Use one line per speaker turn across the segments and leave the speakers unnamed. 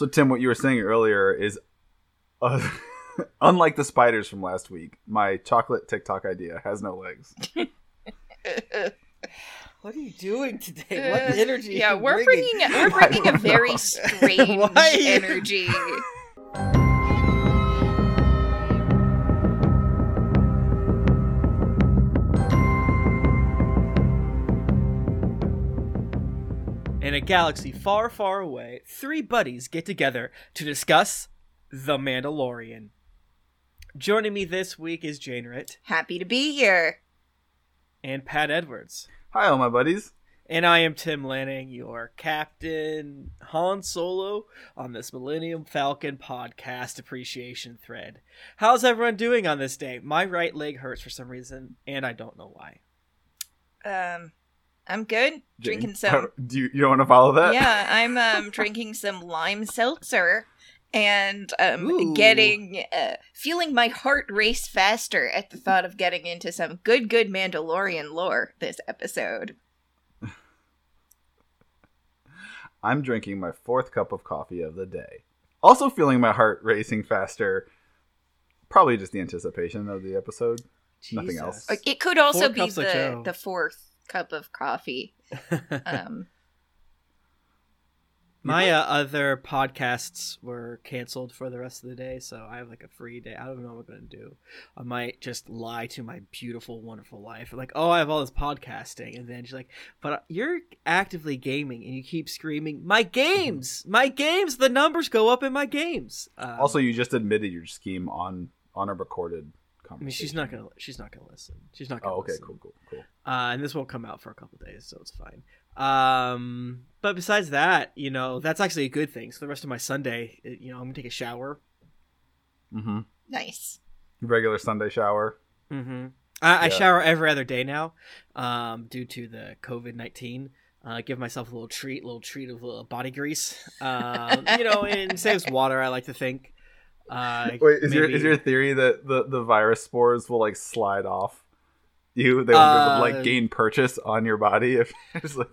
So Tim, what you were saying earlier is, uh, unlike the spiders from last week, my chocolate TikTok idea has no legs.
What are you doing today? What energy?
yeah,
are you
we're
bringing?
bringing we're bringing a very strange
Why are you-
energy.
In a galaxy far, far away, three buddies get together to discuss The Mandalorian. Joining me this week is Jane Ritt
Happy to be here.
and Pat Edwards.
Hi, all my buddies.
And I am Tim Lanning, your Captain Han Solo on this Millennium Falcon podcast appreciation thread. How's everyone doing on this day? My right leg hurts for some reason, and I don't know why.
Um, I'm good.
Jane,
Drinking some.
Do you, you don't want to follow that?
yeah, I'm um drinking some lime seltzer and um getting uh, feeling my heart race faster at the thought of getting into some good good Mandalorian lore this episode.
I'm drinking my fourth cup of coffee of the day. Also feeling my heart racing faster. Probably just the anticipation of the episode. Nothing else.
It could also
Four
be the the fourth cup of coffee. Um,
My uh, other podcasts were canceled for the rest of the day, so I have like a free day. I don't know what I'm gonna do. I might just lie to my beautiful, wonderful life. like, "Oh, I have all this podcasting," and then she's like, "But you're actively gaming, and you keep screaming, my games, my games. The numbers go up in my games." Um,
Also, you just admitted your scheme on on a recorded
I mean, she's not gonna, she's not gonna listen. She's not gonna.
Oh, okay,
listen.
cool, cool, cool.
uh, and this won't come out for a couple days, so it's fine. Um, but besides that, you know, that's actually a good thing. So the rest of my Sunday, you know, I'm gonna take a shower.
Mm-hmm.
nice.
Regular Sunday shower.
Mm-hmm. I, I shower every other day now, um, due to the COVID nineteen. Uh, give myself a little treat, a little treat of little body grease. Um, you know, and it saves water. I like to think. Uh,
Wait, is your is your theory that the, the virus spores will like slide off you? They will
Uh,
like gain purchase on your body if it's like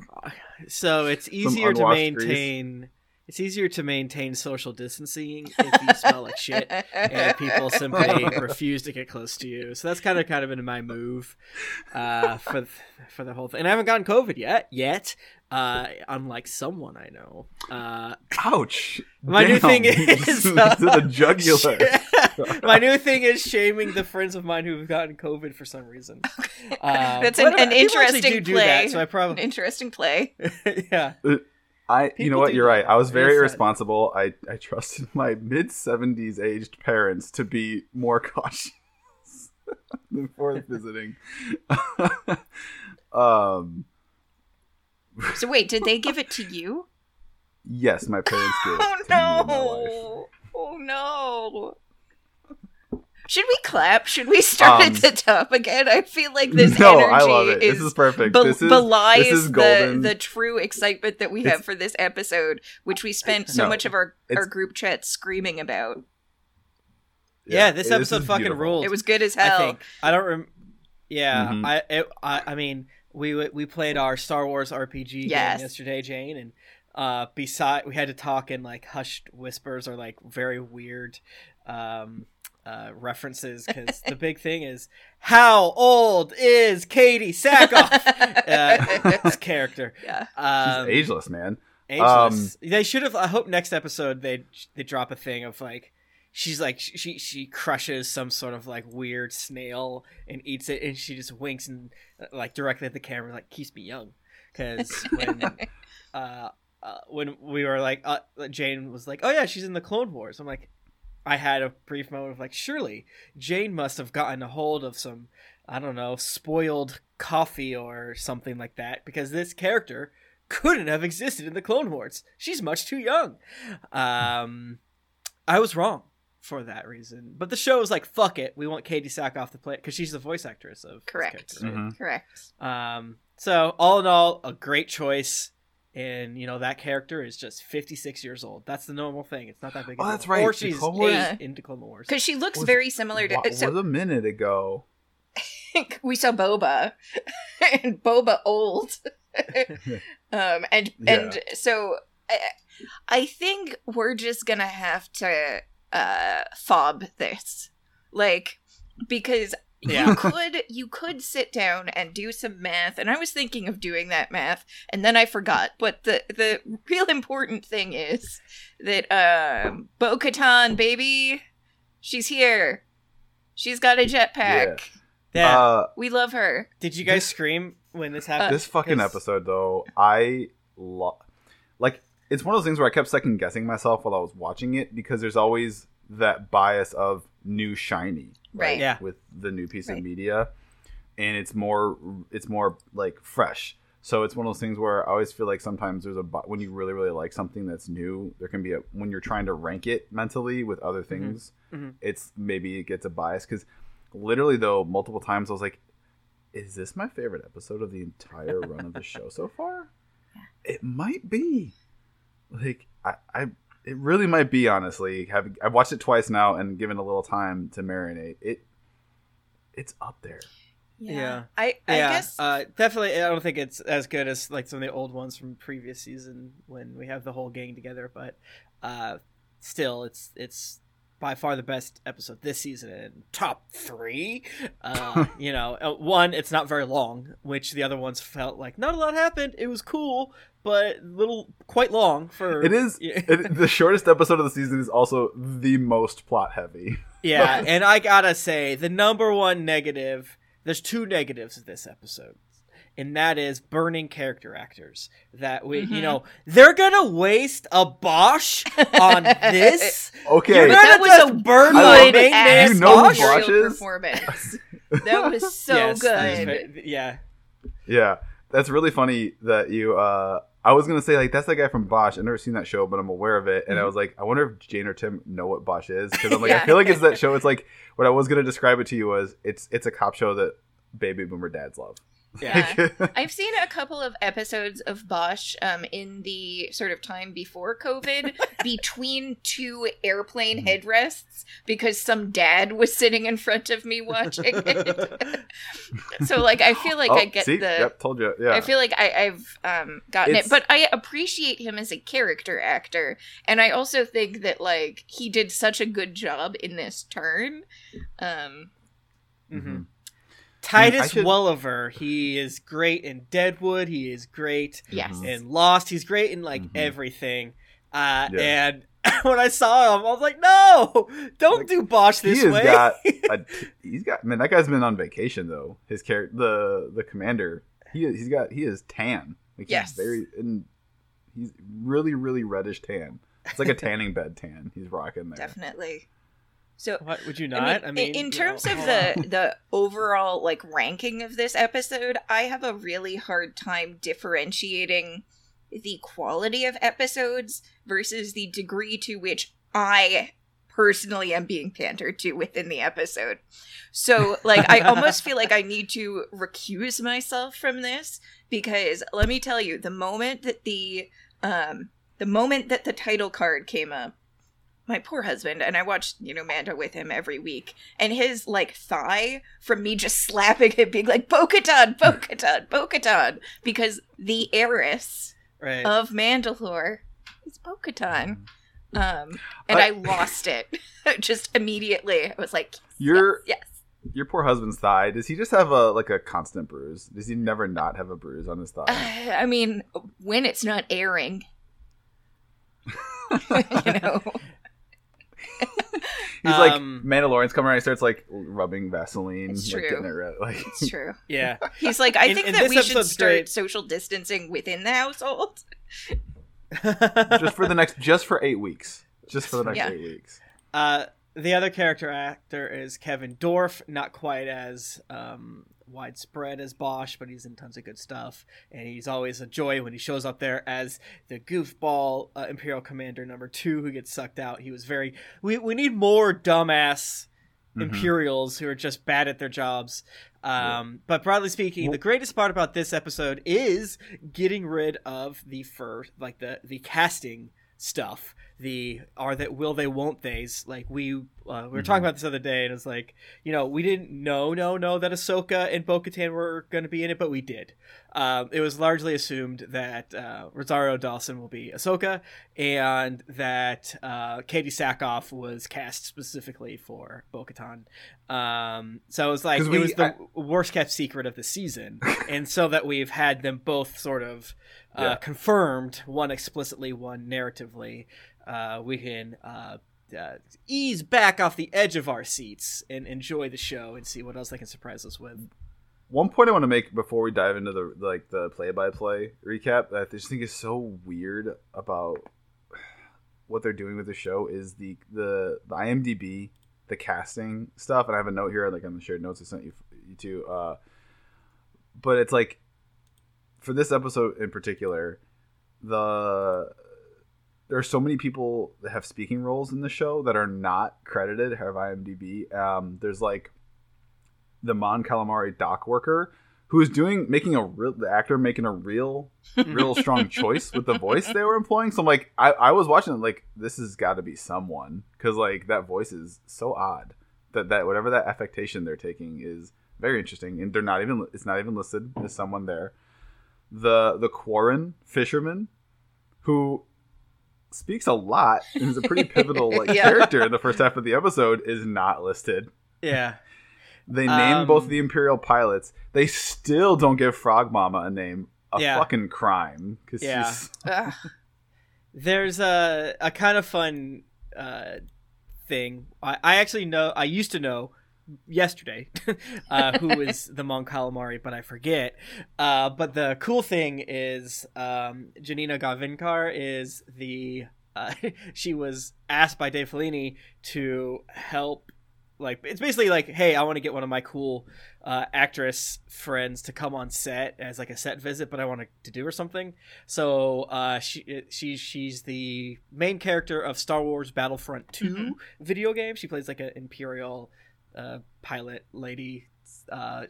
so it's easier to
unwashed grease.
maintain. It's easier to maintain social distancing if you smell like shit. and people simply refuse to get close to you. So that's kind of kind of been my move uh, for for the whole thing. And I haven't gotten COVID yet, yet. Uh, unlike someone I know. Uh,
ouch.
my new thing is uh,
the jugular.
my new thing is shaming the friends of mine who have gotten COVID for some reason. Um,
That's
but
an- an
people actually
interesting
do do
play.
that, so I probably An
interesting play.
yeah.
I you
People
know what you're right. I was very
It's sad.
irresponsible. I I trusted my mid 70s aged parents to be more cautious before visiting. um
So wait, did they give it to you?
yes, my parents did.
Oh no! Oh no! Should we clap? Should we start
Um,
at the top again? I feel like this
no,
energy
I love it.
is,
this is perfect.
bel-
this is
belies
this is
the the true excitement that we
It's-
have for this episode, which we spent so
No,
much of our our group chat screaming about.
Yeah, this
it-
episode
is
fucking
beautiful.
ruled.
It was good as hell.
I
hell.
think I don't. Rem- yeah,
Mhm.
I, it, I I mean we we played our Star Wars RPG
Yes.
game yesterday, Jane, and uh, beside we had to talk in like hushed whispers or like very weird um, uh, references because the big thing is how old is Katee Sackhoff? uh, this character.
yeah.
She's
Um,
ageless, man.
ageless. they should have. I hope next episode they they drop a thing of like she's like she she crushes some sort of like weird snail and eats it, and she just winks and uh, like directly at the camera, like keeps me young. Because when uh, uh when we were like uh, Jane was like, oh yeah, she's in the Clone Wars. I'm like, I had a brief moment of like, surely Jane must have gotten a hold of some. I don't know, spoiled coffee or something like that, because this character couldn't have existed in the Clone Wars. She's much too young. Um, I was wrong for that reason. But the show was like, fuck it, we want Katee Sackhoff to play it because she's the voice actress of
Correct.
character, right?
Mhm.
Correct.
Um, so all in all, a great choice. And you know that character is just 56 years old. That's the normal thing. It's not that big. a
Oh,
deal.
that's right.
Or she's
Clone Wars-
eight
Yeah.
into Clone Wars.
Because she looks
Was-
very similar to.
What
so
was a minute ago?
we saw Boba, and Boba old, um, and and so I, I think we're just gonna have to uh fob this. Like because
Yeah.
you could you could sit down and do some math and I was thinking of doing that math and then I forgot. But the the real important thing is that um Bo-Katan baby she's here. She's got a jetpack.
Yeah.
Uh,
We love her.
Did you guys scream when this happened?
this fucking episode though, I lo- like. It's one of those things where I kept second guessing myself while I was watching it because there's always that bias of new shiny,
Right.
Yeah.
with the new piece
Right.
of media, and it's more it's more like fresh. So it's one of those things where I always feel like sometimes there's a bi- when you really really like something that's new, there can be a when you're trying to rank it mentally with other things,
Mhm.
it's maybe it gets a bias because literally though multiple times I was like, is this my favorite episode of the entire run of the show so far? It might be. Like I, I it really might be honestly. Having I've watched it twice now and given a little time to marinate. It it's up there.
Yeah.
I I
yeah,
guess
uh, definitely. I don't think it's as good as like some of the old ones from previous season when we have the whole gang together. But uh, still, it's it's by far the best episode this season and top three. Uh, you know, uh, one it's not very long, which the other ones felt like not a lot happened. It was cool, but little quite long for
It is it, the shortest episode of the season is also the most plot heavy.
Yeah, and I gotta say, the number one negative, there's two negatives of this episode. And that is burning character actors. That we, you
Mhm.
know, they're gonna waste a Bosch on this.
Okay,
You're gonna
was
just
a
burn my main
ass
man
You know who
Bosch.
Bosch is?
performance. That was so
Yes,
good.
Yeah,
Yeah, that's really funny that you. uh I was gonna say like that's the guy from Bosch. I've never seen that show, but I'm aware of it. And I
Mhm.
was like, I wonder if Jane or Tim know what Bosch is because I'm like,
Yeah.
I feel like it's that show. It's like what I was gonna describe it to you was it's it's a cop show that baby boomer dads love.
Yeah.
I've seen a couple of episodes of Bosch um, in the sort of time before COVID between two airplane
Mm-hmm.
headrests because some dad was sitting in front of me watching it. so, like, I feel like
oh,
I get
see?
the.
Yep, told you. Yeah,
I feel like I, I've um, gotten
It's-
it, but I appreciate him as a character actor, and I also think that like he did such a good job in this turn. Um,
hmm
Mhm.
Titus
I should-
Welliver, he is great in Deadwood. He is great
yes,
Mhm.
in Lost. He's great in like
Mhm.
everything. Uh,
Yeah.
And when I saw him, I was like, "No, don't
Like,
do Bosch
he
this
has
way."
got a, he's got man. That guy's been on vacation though. His character, the the commander, he he's got he is tan. Like
Yes.
he's very and he's really really reddish tan. It's like a tanning bed tan. He's rocking there.
definitely. So
what would you
I
not?
mean,
I mean,
in terms
know,
of
hold on.
the the overall like ranking of this episode, I have a really hard time differentiating the quality of episodes versus the degree to which I personally am being pandered to within the episode. So, like, I almost feel like I need to recuse myself from this because let me tell you, the moment that the um the moment that the title card came up my poor husband and I watched, you know, Mando with him every week, and his like thigh from me just slapping it, being like Bo-Katan, Bo-Katan, Bo-Katan, because the heiress
right.
of Mandalore is Bo-Katan. Um, and I,
I-
lost it just immediately. I was like,
Your
yes,
your poor husband's thigh. Does he just have a like a constant bruise? Does he never not have a bruise on his thigh?
yes. I mean, when it's not airing, you know.
He's like
Um,
Mandalorian's coming around. He starts like rubbing Vaseline,
It's
like
true.
getting it red. Like
It's true.
yeah.
He's like, I
In-
think
in
that
this
we should start
great.
social distancing within the household.
just for the next, just for eight weeks, just for the next
Yeah.
eight weeks.
Uh, the other character actor is Kevin Dorff, not quite as um, widespread as Bosch, but he's in tons of good stuff, and he's always a joy when he shows up there as the goofball uh, Imperial Commander number two who gets sucked out. He was very. We we need more dumbass
Mhm.
Imperials who are just bad at their jobs. Um, But broadly speaking, the greatest part about this episode is getting rid of the fur, like the the casting stuff. the are that will they won't they's like we uh, we were
Mhm.
talking about this the other day and it's like you know we didn't know no no that Ahsoka and Bo-Katan were going to be in it but we did um, it was largely assumed that uh, Rosario Dawson will be Ahsoka and that uh, Katee Sackhoff was cast specifically for Bo-Katan um, so it was like it was the worst kept secret of the season and so that we've had them both sort of
Yeah.
confirmed, one explicitly, one narratively, uh, we can uh, uh, ease back off the edge of our seats and enjoy the show and see what else they can surprise us with.
One point I want to make before we dive into the like the play by play recap that I just think is so weird about what they're doing with the show is the the the IMDb the casting stuff and I have a note here like on the shared notes I sent you you to uh but it's like for this episode in particular the there are so many people that have speaking roles in the show that are not credited have IMDb um there's like the Mon Calamari dock worker who is doing making a real the actor making a real real strong choice with the voice they were employing. So I'm like, I, I was watching it like this has got to be someone because like that voice is so odd that that whatever that affectation they're taking is very interesting and they're not even it's not even listed as someone there. The the Quarren fisherman who speaks a lot and is a pretty pivotal like
Yeah.
character in the first half of the episode is not listed.
Yeah.
They name
Um,
both the Imperial pilots. They still don't give Frog Mama a name. A
Yeah.
fucking crime. Cause
Yeah.
she's-
There's a, a kind of fun uh, thing. I, I actually know, I used to know yesterday uh, who is the Mon Calamari, but I forget. Uh, but the cool thing is um, Janina Gavankar is the. Uh, she was asked by Dave Filoni to help. Like it's basically like, hey, I want to get one of my cool uh, actress friends to come on set as like a set visit, but I want to do or something. So uh, she she she's the main character of Star Wars Battlefront 2
Mhm.
video game. She plays like an Imperial uh, pilot lady uh,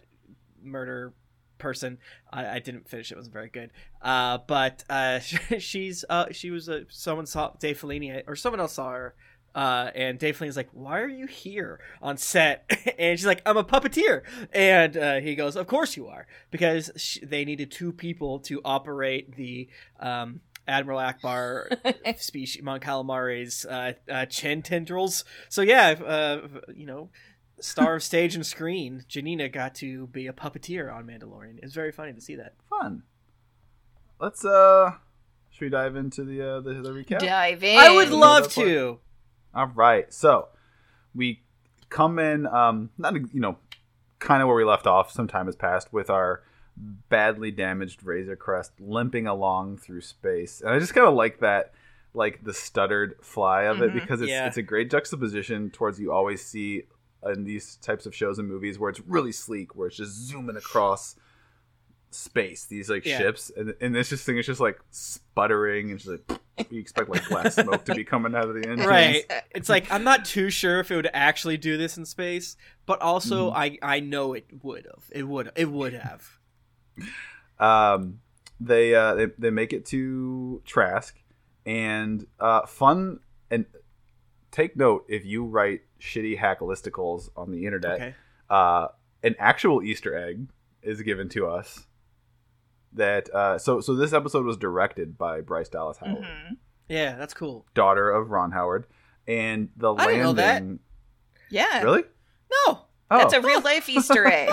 murder person. I, I didn't finish; it wasn't very good. Uh, but uh, she's uh, she was a someone saw Dave Filoni or someone else saw her. Uh, and Dave Filoni's like, "Why are you here on set?" and she's like, "I'm a puppeteer." And uh, he goes, "Of course you are, because sh- they needed two people to operate the um, Admiral Ackbar species Mon Calamari's uh, uh, chin tendrils. So yeah, uh, you know, star of stage and screen, Janina got to be a puppeteer on Mandalorian. It's very funny to see that.
fun. Let's uh should we dive into the uh the, the recap?
Dive in.
I would love to.
All right. So we come in um not you know kind of where we left off some time has passed with our badly damaged razor crest limping along through space and i just kind of like that like the stuttered fly of it
Mhm.
because it's,
Yeah.
it's a great juxtaposition towards you always see in these types of shows and movies where it's really sleek where it's just zooming across space these like
Yeah.
ships and, and this just thing is just like sputtering and just like you expect like black smoke to be coming out of the engine
Right. It's like I'm not too sure if it would actually do this in space, but also I I know it would have. It would it would have.
um, they, uh, they they make it to Trask, and uh, fun and take note if you write shitty hack listicles on the internet,
Okay.
uh, an actual Easter egg is given to us. That uh, so so this episode was directed by Bryce Dallas Howard,
Mhm.
Yeah, that's cool.
daughter of Ron Howard, and the
I didn't know
landing.
that.
Yeah.
Really?
No.
Oh,
That's a real life Easter egg.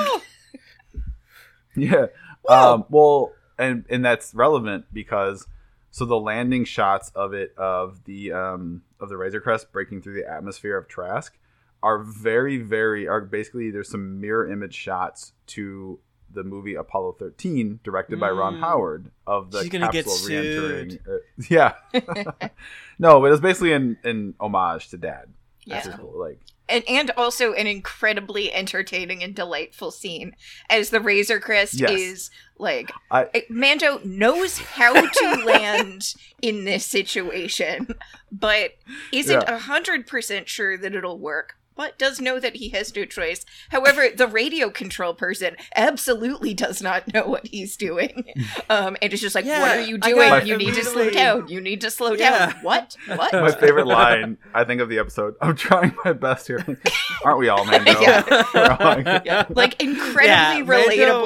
Yeah.
Whoa.
Um, well, and and that's relevant because so the landing shots of it of the um, of the Razor Crest breaking through the atmosphere of Trask are very very are basically there's some mirror image shots to the movie Apollo 13 directed by Ron
Mm.
Howard of the
She's gonna get
capsule re-entering.
sued.
uh, yeah. no, but it's basically an, an homage to Dad.
Yeah.
Cool. Like
and and also an incredibly entertaining and delightful scene as the Razor Crest
Yes.
is like
I-
Mando knows how to land in this situation, but isn't a hundred percent sure that it'll work. But does know that he has no choice. However, the radio control person absolutely does not know what he's doing. Um, and it's just like,
Yeah,
what are you doing? You need to slow down. You need to slow
Yeah.
down. What? What?
My favorite line, I think, of the episode. I'm trying my best here. Aren't we all, Mando?
Yeah.
All like-
yeah, like incredibly
Yeah, Mando-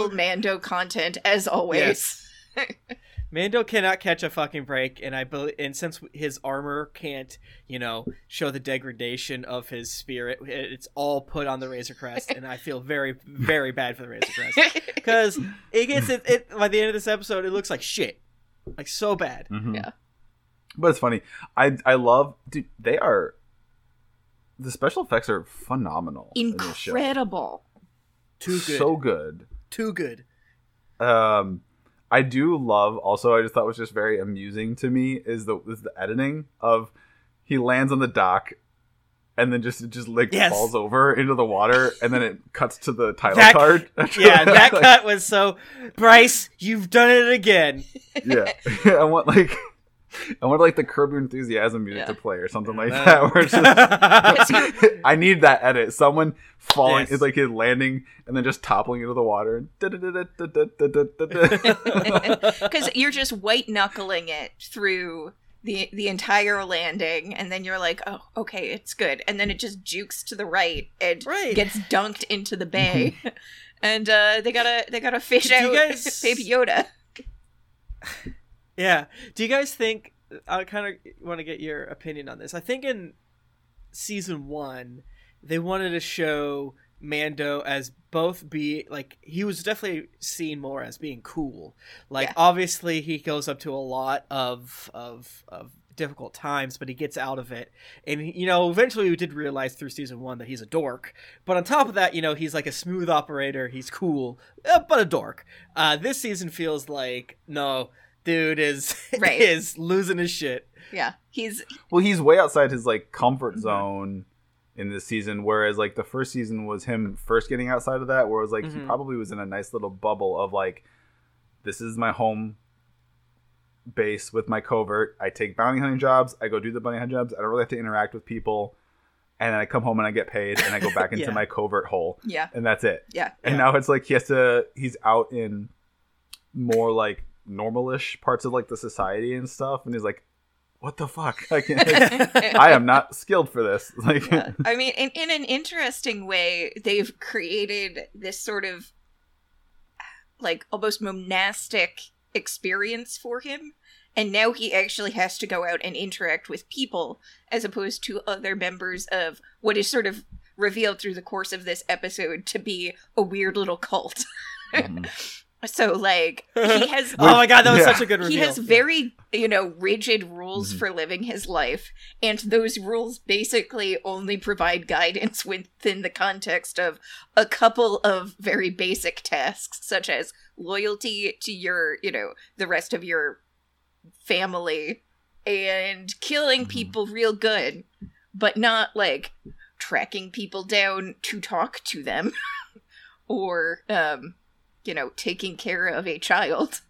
relatable Mando content as always.
Mando cannot catch a fucking break, and I believe, and since his armor can't, you know, show the degradation of his spirit, it's all put on the Razor Crest, and I feel very, very bad for the Razor Crest because it gets it, it by the end of this episode, it looks like shit, like so bad.
Mhm.
Yeah.
But it's funny. I I love. Dude, they are. The special effects are phenomenal. in.
Incredible.
Too good,
So good.
too good.
Um, I do love. Also, I just thought was just very amusing to me is the is the editing of he lands on the dock. And then just it just like
Yes.
falls over into the water, and then it cuts to the title
That-
card.
Yeah, that cut was so. Bryce, you've done it again.
yeah, I want like I want like the Curb Your Enthusiasm music
Yeah.
to play or something like that. Where it's just, I need that edit. Someone falling
Yes.
is like his landing and then just toppling into the water.
Because you're just white knuckling it through the the entire landing, and then you're like, oh, okay, it's good, and then it just jukes to the right and
Right.
gets dunked into the bay, and uh, they gotta they gotta fish
Do you
out
guys-
Baby Yoda.
Yeah. Do you guys think? I kind of want to get your opinion on this. I think in season one, they wanted to show Mando as both be like he was definitely seen more as being cool. Like
Yeah.
obviously he goes up to a lot of of of difficult times, but he gets out of it. And you know, eventually we did realize through season one that he's a dork. But on top of that, you know, he's like a smooth operator. He's cool, uh, but a dork. Uh, this season feels like no. Dude is
Right.
is losing his shit.
Yeah, he's
well, he's way outside his like comfort zone in this season, whereas like the first season was him first getting outside of that, where it was like he
Mhm.
probably was in a nice little bubble of like, this is my home base with my covert. I take bounty hunting jobs. I go do the bounty hunting jobs. I don't really have to interact with people. And then I come home and I get paid and I go back into
Yeah.
my covert hole.
yeah
And that's it.
yeah
And
Yeah.
now it's like he has to he's out in more like normalish parts of like the society and stuff. And he's like, What the fuck? I can't I am not skilled for this. Like
Yeah. I mean, in, in an interesting way, they've created this sort of like almost monastic experience for him. And now he actually has to go out and interact with people as opposed to other members of what is sort of revealed through the course of this episode to be a weird little cult.
Mhm.
So, like, he has
oh my god, that was
Yeah.
such a good reveal.
he has very you know rigid rules
Mhm.
for living his life and those rules basically only provide guidance within the context of a couple of very basic tasks such as loyalty to your you know the rest of your family and killing
Mhm.
people real good but not like tracking people down to talk to them or um you know taking care of a child.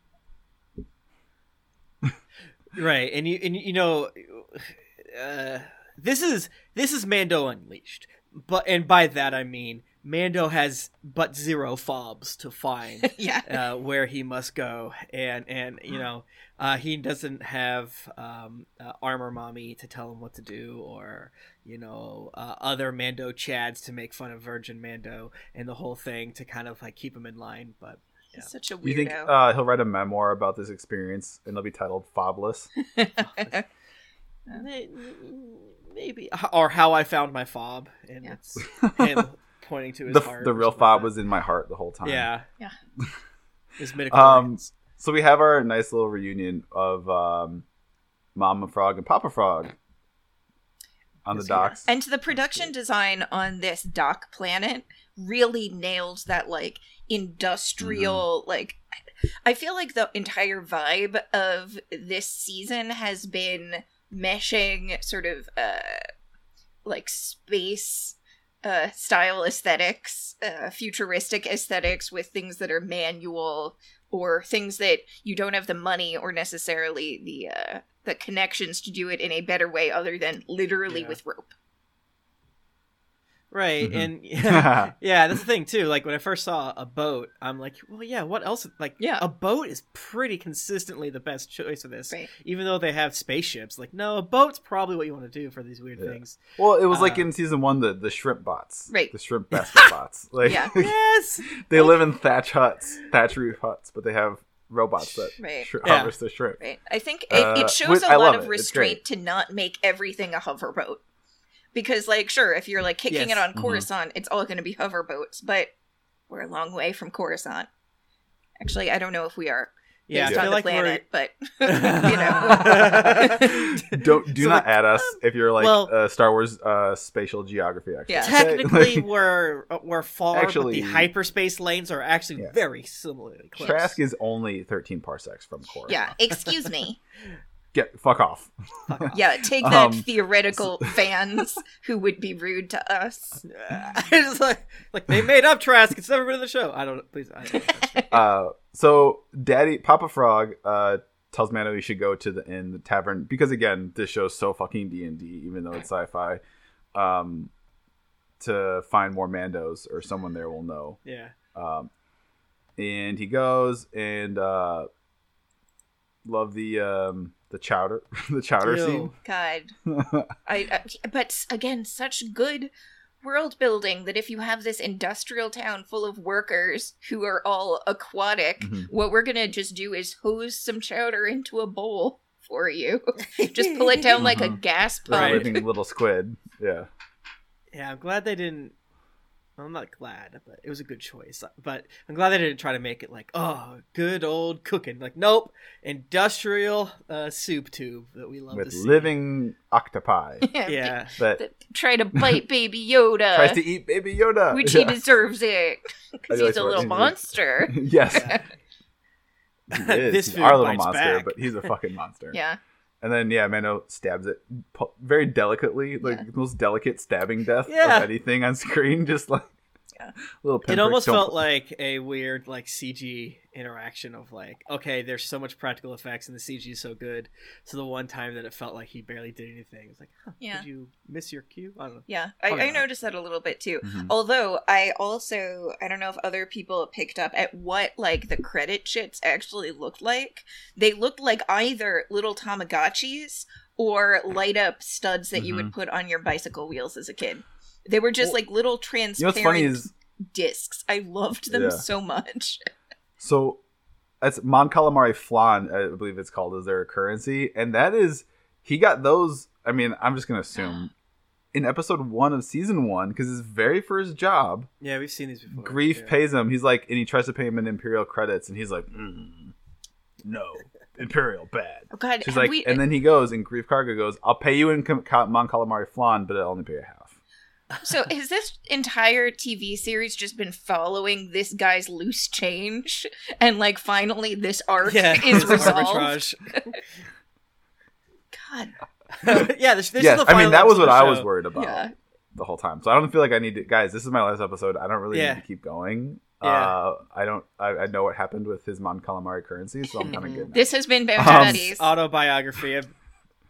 Right and you and you know uh, this is this is mando unleashed but and by that i mean mando has but zero fobs to find
yeah.
uh, where he must go. And and you know uh, he doesn't have um, uh, armor mommy to tell him what to do or you know uh, other mando chads to make fun of virgin mando and the whole thing to kind of like keep him in line. But
He's such a
You think uh, he'll write a memoir about this experience and it'll be titled Fobless?
Maybe, or how I found my fob, and
Yeah.
it's him pointing to his
the
heart.
the real
something
fob
like
was in my heart the whole time.
yeah,
Yeah.
His
Um. So we have our nice little reunion of um, Mama Frog and Papa Frog on the docks.
and the production design on this dock planet really nails that like industrial
Mm-hmm.
like I feel like the entire vibe of this season has been meshing sort of uh like space uh style aesthetics, uh futuristic aesthetics with things that are manual or things that you don't have the money or necessarily the uh the connections to do it in a better way other than literally
Yeah.
with rope.
Right,
Mhm.
and yeah, yeah, that's the thing too. Like when I first saw a boat, I'm like, well, yeah, what else? Like,
Yeah.
a boat is pretty consistently the best choice of this.
Right.
Even though they have spaceships, like, no, a boat's probably what you want to do for these weird
Yeah.
things.
Well, it was like
Uh,
in season one, the the shrimp bots,
Right.
The shrimp basket bots. Like,
Yeah.
yes,
they live in thatch huts, thatch roof huts, but they have robots that
Right.
sh-
Yeah.
harvest the shrimp.
Right. I think it,
Uh,
it shows
which-
a
I
lot of
it.
Restraint to not make everything a hoverboat. Because, like, sure, if you're like kicking
Yes.
it on
Mhm.
Coruscant, it's all going to be hoverboats, but we're a long way from Coruscant. Actually, I don't know if we are
yeah,
based
I
on
feel
the
like
planet, but
we're.
you know.
Don't do
So,
not
like,
add us if you're like
well-
uh, Star Wars uh, spatial geography expert.
Yeah.
Technically,
Like,
we're uh, we're far, but
Actually-
the hyperspace lanes are actually
Yeah.
very similarly close.
Trask is only 13 parsecs from Coruscant.
yeah, excuse me.
Get fuck off.
Fuck off.
Yeah, take that,
Um,
theoretical fans who would be rude to us.
it's like, like they made up Trask. It's never been in the show. I don't. Please. I don't
Uh, so Daddy Papa Frog uh, tells Mando he should go to the inn, the tavern, because again, this show's so fucking D and D, even though it's sci-fi. Um, to find more Mandos or someone there will know.
yeah.
Um, and he goes and uh, love the um, the chowder, the chowder
Ew.
God. I, I but again such good world building that if you have this industrial town full of workers who are all aquatic
Mhm.
what we're gonna just do is hose some chowder into a bowl for you just pull it down like a gas
the
pump
Right.
living little squid. Yeah.
Yeah, I'm glad they didn't. Well, I'm not glad, but it was a good choice. But I'm glad they didn't try to make it like, oh, good old cooking. Like, nope, industrial uh, soup tube that we love
With
to see.
living octopi
Yeah,
that
that try to bite baby yoda
tries to eat Baby Yoda.
which
Yeah.
he deserves it because he's a little
he
monster
yes. He is.
This
He's
food
our little monster,
back.
but he's a fucking monster.
yeah
And then yeah, Mando stabs it pu- very delicately, like
Yeah.
the most delicate stabbing death
Yeah.
of anything on screen. Just like
Yeah.
little.
it almost felt like a weird like CG interaction of like, okay, there's so much practical effects and the CG is so good. So the one time that it felt like he barely did anything, it's like, huh,
Yeah.
did you miss your cue? I don't know.
yeah I,
Probably
I noticed that a little bit too
Mhm.
Although I also I don't know if other people picked up at what like the credit chits actually looked like. They looked like either little Tamagotchis or light up studs that you would put on your bicycle wheels as a kid. They were just
Well,
like little
You know
transparent
what's funny is
discs. I loved them
Yeah.
so much.
so that's Mon Calamari flan, I believe it's called, is their currency, and that is he got those. I mean, I'm just gonna assume in episode one of season one because his very first job.
Yeah, we've seen these before.
Greef
yeah.
pays him. He's like, and he tries to pay him in Imperial credits, and he's like, mm, "No, Imperial bad."
Oh God,
She's like,
we,
and then he goes, and Greef Karga goes, "I'll pay you in com- Mon Calamari flan, but I'll only pay you half."
So has this entire TV series just been following this guy's loose change, and like finally this arc
Yeah,
is
it's
resolved? God,
yeah, this, this
yes,
is the
I mean that was what I was worried about
yeah.
the whole time. So I don't feel like I need to, guys. This is my last episode. I don't really
Yeah.
need to keep going.
Yeah.
Uh, I don't. I, I know what happened with his Mon Calamari currency, so I'm kind of good. now.
This has been Bounty
Um,
Buddies.
autobiography of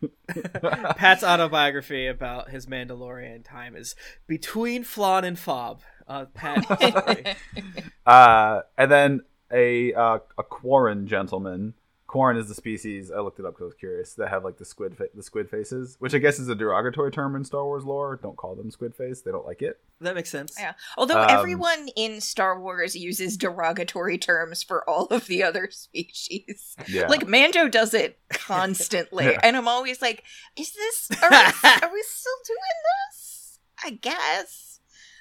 Pat's autobiography about his Mandalorian time is between Flan and Fob. Uh, Pat story.
Uh, and then a uh, a Quarren gentleman. Quarren is the species I looked it up because I was curious that have like the squid fa- the squid faces, which I guess is a derogatory term in Star Wars lore. Don't call them squid face; they don't like it.
that makes sense.
Yeah. Although
Um,
everyone in Star Wars uses derogatory terms for all of the other species.
Yeah,
Like Mando does it constantly,
Yeah.
and I'm always like, "Is this? Are we, are we still doing this? I guess."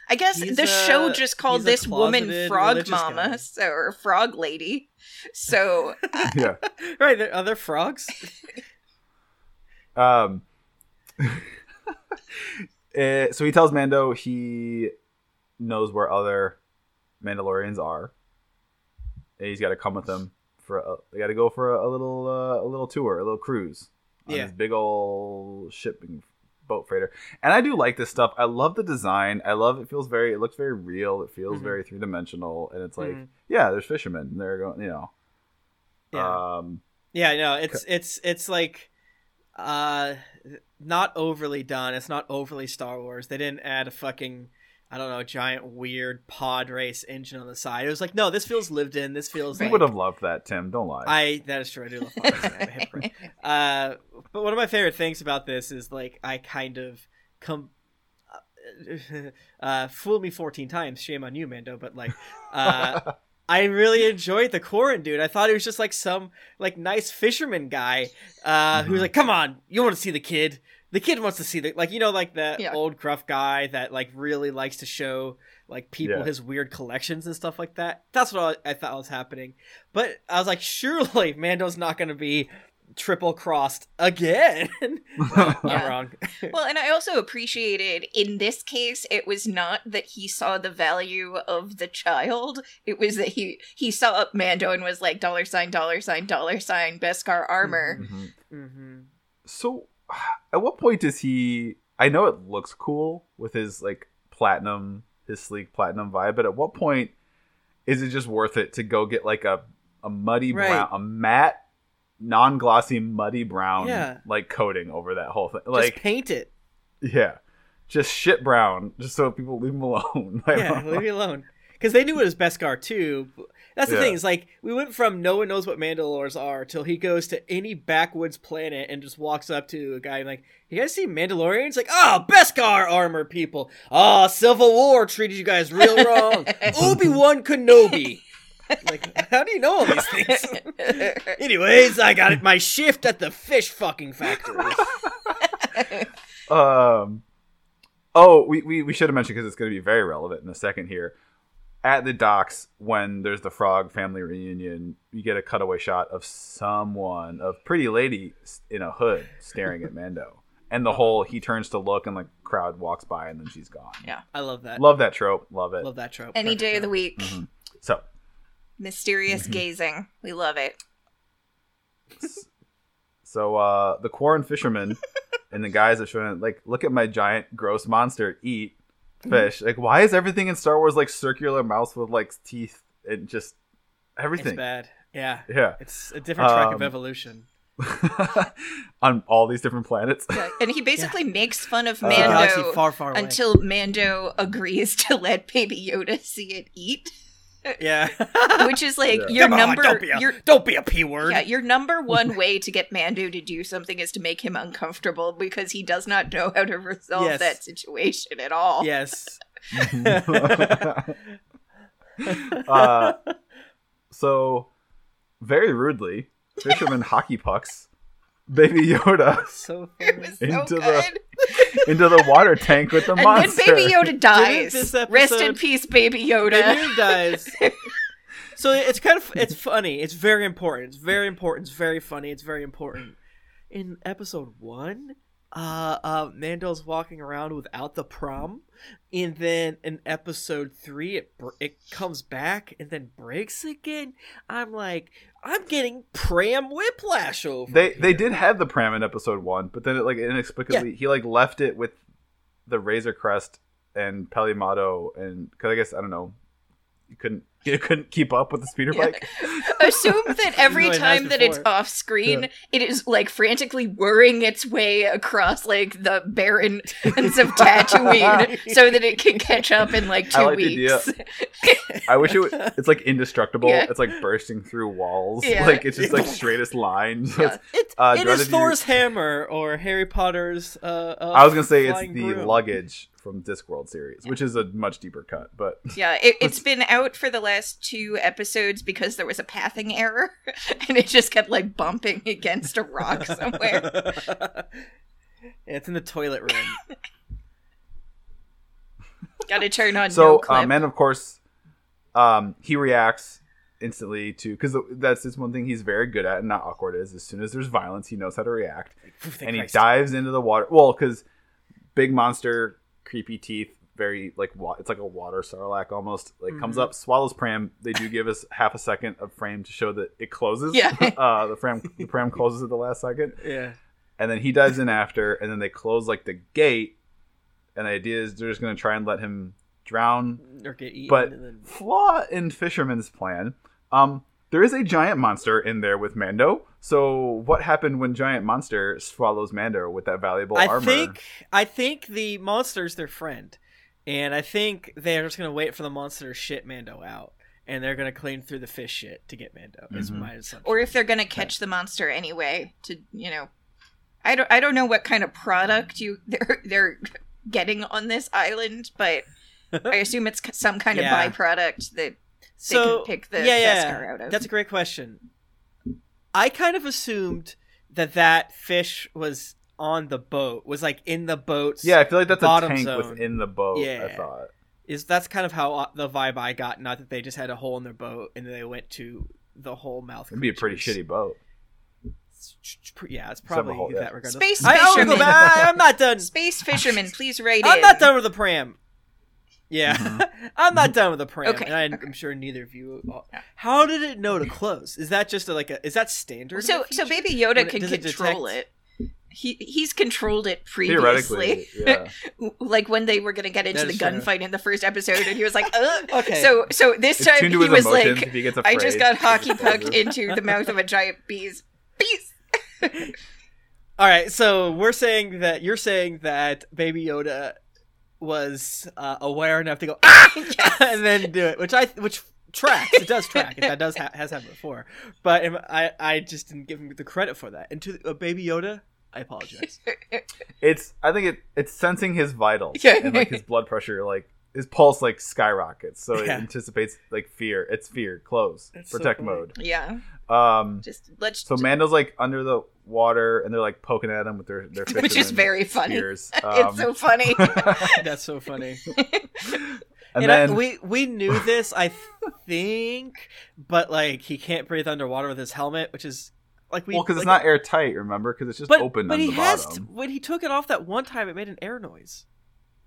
I guess
He's
the
a-
show just called this woman Frog Mama,
guy.
so, or Frog Lady. So
yeah.
Right, there, are there frogs?
Um, eh, so he tells Mando he knows where other Mandalorians are, and he's got to come with them for. A, they got to go for a, a little uh, a little tour, a little cruise on
Yeah.
this big old shipping boat freighter. And I do like this stuff. I love the design. I love it. Feels very. It looks very real. It feels
Mhm.
very three dimensional, and it's like,
Mhm.
yeah, there's fishermen. and They're going, you know.
Yeah.
Um,
Yeah, no, it's it's it's like uh not overly done. It's not overly Star Wars. They didn't add a fucking I don't know, giant weird pod race engine on the side. It was like, no, this feels lived in. This feels
We
like
would have loved that, Tim. Don't lie.
I that is true. I do love pod racing. I'm a hypocrite. Uh, but one of my favorite things about this is like I kind of come. Uh, fool me 14 times shame on you mando but like uh I really enjoyed the Quarren dude. I thought he was just like some like nice fisherman guy uh, who was
Mhm.
like, "Come on, you want to see the kid? The kid wants to see the like you know like that
Yeah.
old gruff guy that like really likes to show like people
Yeah.
his weird collections and stuff like that." That's what I, I thought was happening. But I was like, surely Mando's not going to be triple crossed again.
Yeah.
I'm wrong.
Well, and I also appreciated in this case, it was not that he saw the value of the child. It was that he he saw Mando and was like dollar sign, dollar sign, dollar sign, Beskar armor.
Mhm.
hmm
So, at what point does he? I know it looks cool with his like platinum, his sleek platinum vibe, but at what point is it just worth it to go get like a a muddy
Right.
brown, a matte, non-glossy muddy brown,
Yeah.
like coating over that whole thing?
Just
Like,
paint it.
yeah, just shit brown, just so people leave him alone.
Yeah, leave me alone. Because they knew it was Beskar too. That's the
Yeah.
thing. Is like we went from no one knows what Mandalores are till he goes to any backwoods planet and just walks up to a guy and like, "You guys see Mandalorians?" Like, "Oh, Beskar armor people. Oh, Civil War treated you guys real wrong. Obi Wan Kenobi." like, how do you know all these things? Anyways, I got it. My shift at the fish fucking factory.
Um. Oh, we, we, we should have mentioned because it's going to be very relevant in a second here. At the docks, when there's the Frog family reunion, you get a cutaway shot of someone, of pretty lady in a hood, staring at Mando, and the whole he turns to look and like crowd walks by and then she's gone.
Yeah.
I love that.
Love that trope. Love it.
Love that trope.
Any
Perfect
day of the
trope.
week.
Mhm. So
Mysterious
Mm-hmm.
gazing. We love it.
so uh the Quarren fishermen and the guys are showing like, look at my giant gross monster eat fish. Like, why is everything in Star Wars like circular mouths with like teeth and just
It's
everything?
bad. Yeah.
Yeah.
It's a different track of
Um,
evolution.
on all these different planets.
Yeah, And he basically makes fun of
Uh,
It's a galaxy
Mando
far, far
until Mando agrees to let Baby Yoda see it eat,
yeah.
which is like
Yeah.
your
Come on,
number.
don't be a
your,
don't be a p word.
yeah, your number one way to get Mando to do something is to make him uncomfortable because he does not know how to resolve
Yes.
that situation at all.
Yes.
uh, so, very rudely, fisherman hockey pucks baby Yoda
so
It
funny.
was so
Into the into the water tank with the
and
monster.
then Baby Yoda dies.
this
Rest in peace, Baby Yoda.
Baby dies. So it's kind of it's funny. It's very important. It's very important. It's very funny. It's very important. In episode one, uh, uh, Mando's walking around without the prom, and then in episode three, it br- it comes back and then breaks again. I'm like, I'm getting pram whiplash over.
They they did have the pram in episode one, but then it like inexplicably he like left it with the Razor Crest and Peli Motto, and because I guess I don't know, you couldn't you couldn't keep up with the speeder
Yeah.
bike.
Assume that every
Even though it has
time that it's off screen, it is like frantically whirring its way across like the barren lands of Tatooine so that it can catch up in like two
I like the idea.
weeks.
I wish it. Was, it's like indestructible.
Yeah.
It's like bursting through walls.
Yeah.
Like it's just like straightest lines.
Yeah.
it's-
It,
Uh,
it
Dread
is
of You-
Thor's hammer or Harry Potter's. Uh, uh,
I was gonna say it's the
broom.
luggage from Discworld series, which is a much deeper cut. But
Yeah, it, it's been out for the last two episodes because there was a pathing error, and it just kept like bumping against a rock somewhere.
Yeah, it's in the toilet room.
Got to turn on no
so,
clip.
um, and of course, um, he reacts instantly to because that's just one thing he's very good at and not awkward is as soon as there's violence he knows how to react
Thank
and he
Christ.
dives into the water well because big monster creepy teeth very like wa- it's like a water sarlacc almost like comes
Mhm.
up swallows pram they do give us half a second of frame to show that it closes
Yeah.
uh the pram the pram closes at the last second
Yeah.
and then he dives in after and then they close like the gate and the idea is they're just going to try and let him drown
Or get eaten.
but
then...
flaw in fisherman's plan um there is a giant monster in there with mando so what happened when giant monster swallows mando with that valuable
I
armor
think I think the monster's their friend. And I think they're just gonna wait for the monster to shit Mando out, and they're gonna clean through the fish shit to get Mando. Is
Mhm.
my assumption.
or if they're gonna catch the monster anyway to you know i don't i don't know what kind of product you they're they're getting on this island but i assume it's some kind
Yeah.
of byproduct that
so
can pick the
yeah, yeah,
Beskar out of.
That's a great question. I kind of assumed that that fish was on the boat, was like in the boat.
Yeah, I feel like that's a tank
zone.
within the boat. Yeah, I
Yeah.
thought.
is that's kind of how uh, the vibe I got. Not that they just had a hole in their boat and they went to the whole mouth.
It'd be a pretty shitty boat.
Yeah, it's probably
the whole- yeah.
that regardless.
Space
I, I'll go
fishermen.
back. I'm not done.
space fisherman, please write
I'm
in
not done with the pram. Yeah,
Mhm.
I'm not done with the pram,
Okay,
and I,
okay.
I'm sure neither of you. How did it know to close? Is that just a, like a? Is that standard?
so so
future?
baby yoda
When it-
can
does it
control
detect-
it he he's controlled it previously
Theoretically, yeah.
like when they were gonna get into
That
the gunfight in the first episode and he was like Ugh.
Okay.
so so this
It's
time he was
emotions.
like
he
I just got hockey
just
pucked into the mouth of a giant bee's beast.
All right, so we're saying that you're saying that Baby Yoda was uh, aware enough to go ah, and then do it, which I which tracks. It does track. That does ha- has happened before, but I I just didn't give him the credit for that. And to uh, Baby Yoda, I apologize.
It's. I think it. It's sensing his vitals
Yeah.
and like his blood pressure, like his pulse, like skyrockets. So it
Yeah.
anticipates like fear. It's fear. Close.
That's so
Protect
funny.
mode.
yeah,
Um.
just let's.
So Mando's like under the water, and they're like poking at him with their their
which is
fisherman
very funny.
spears.
it's
Um,
so funny.
That's so funny.
and,
And, I-
then
we we knew this, I think, but like he can't breathe underwater with his helmet, which is like we.
well, because it's not airtight. Remember, because it's just
but,
open
but
on
he
the
has
bottom.
to, when he took it off that one time, it made an air noise,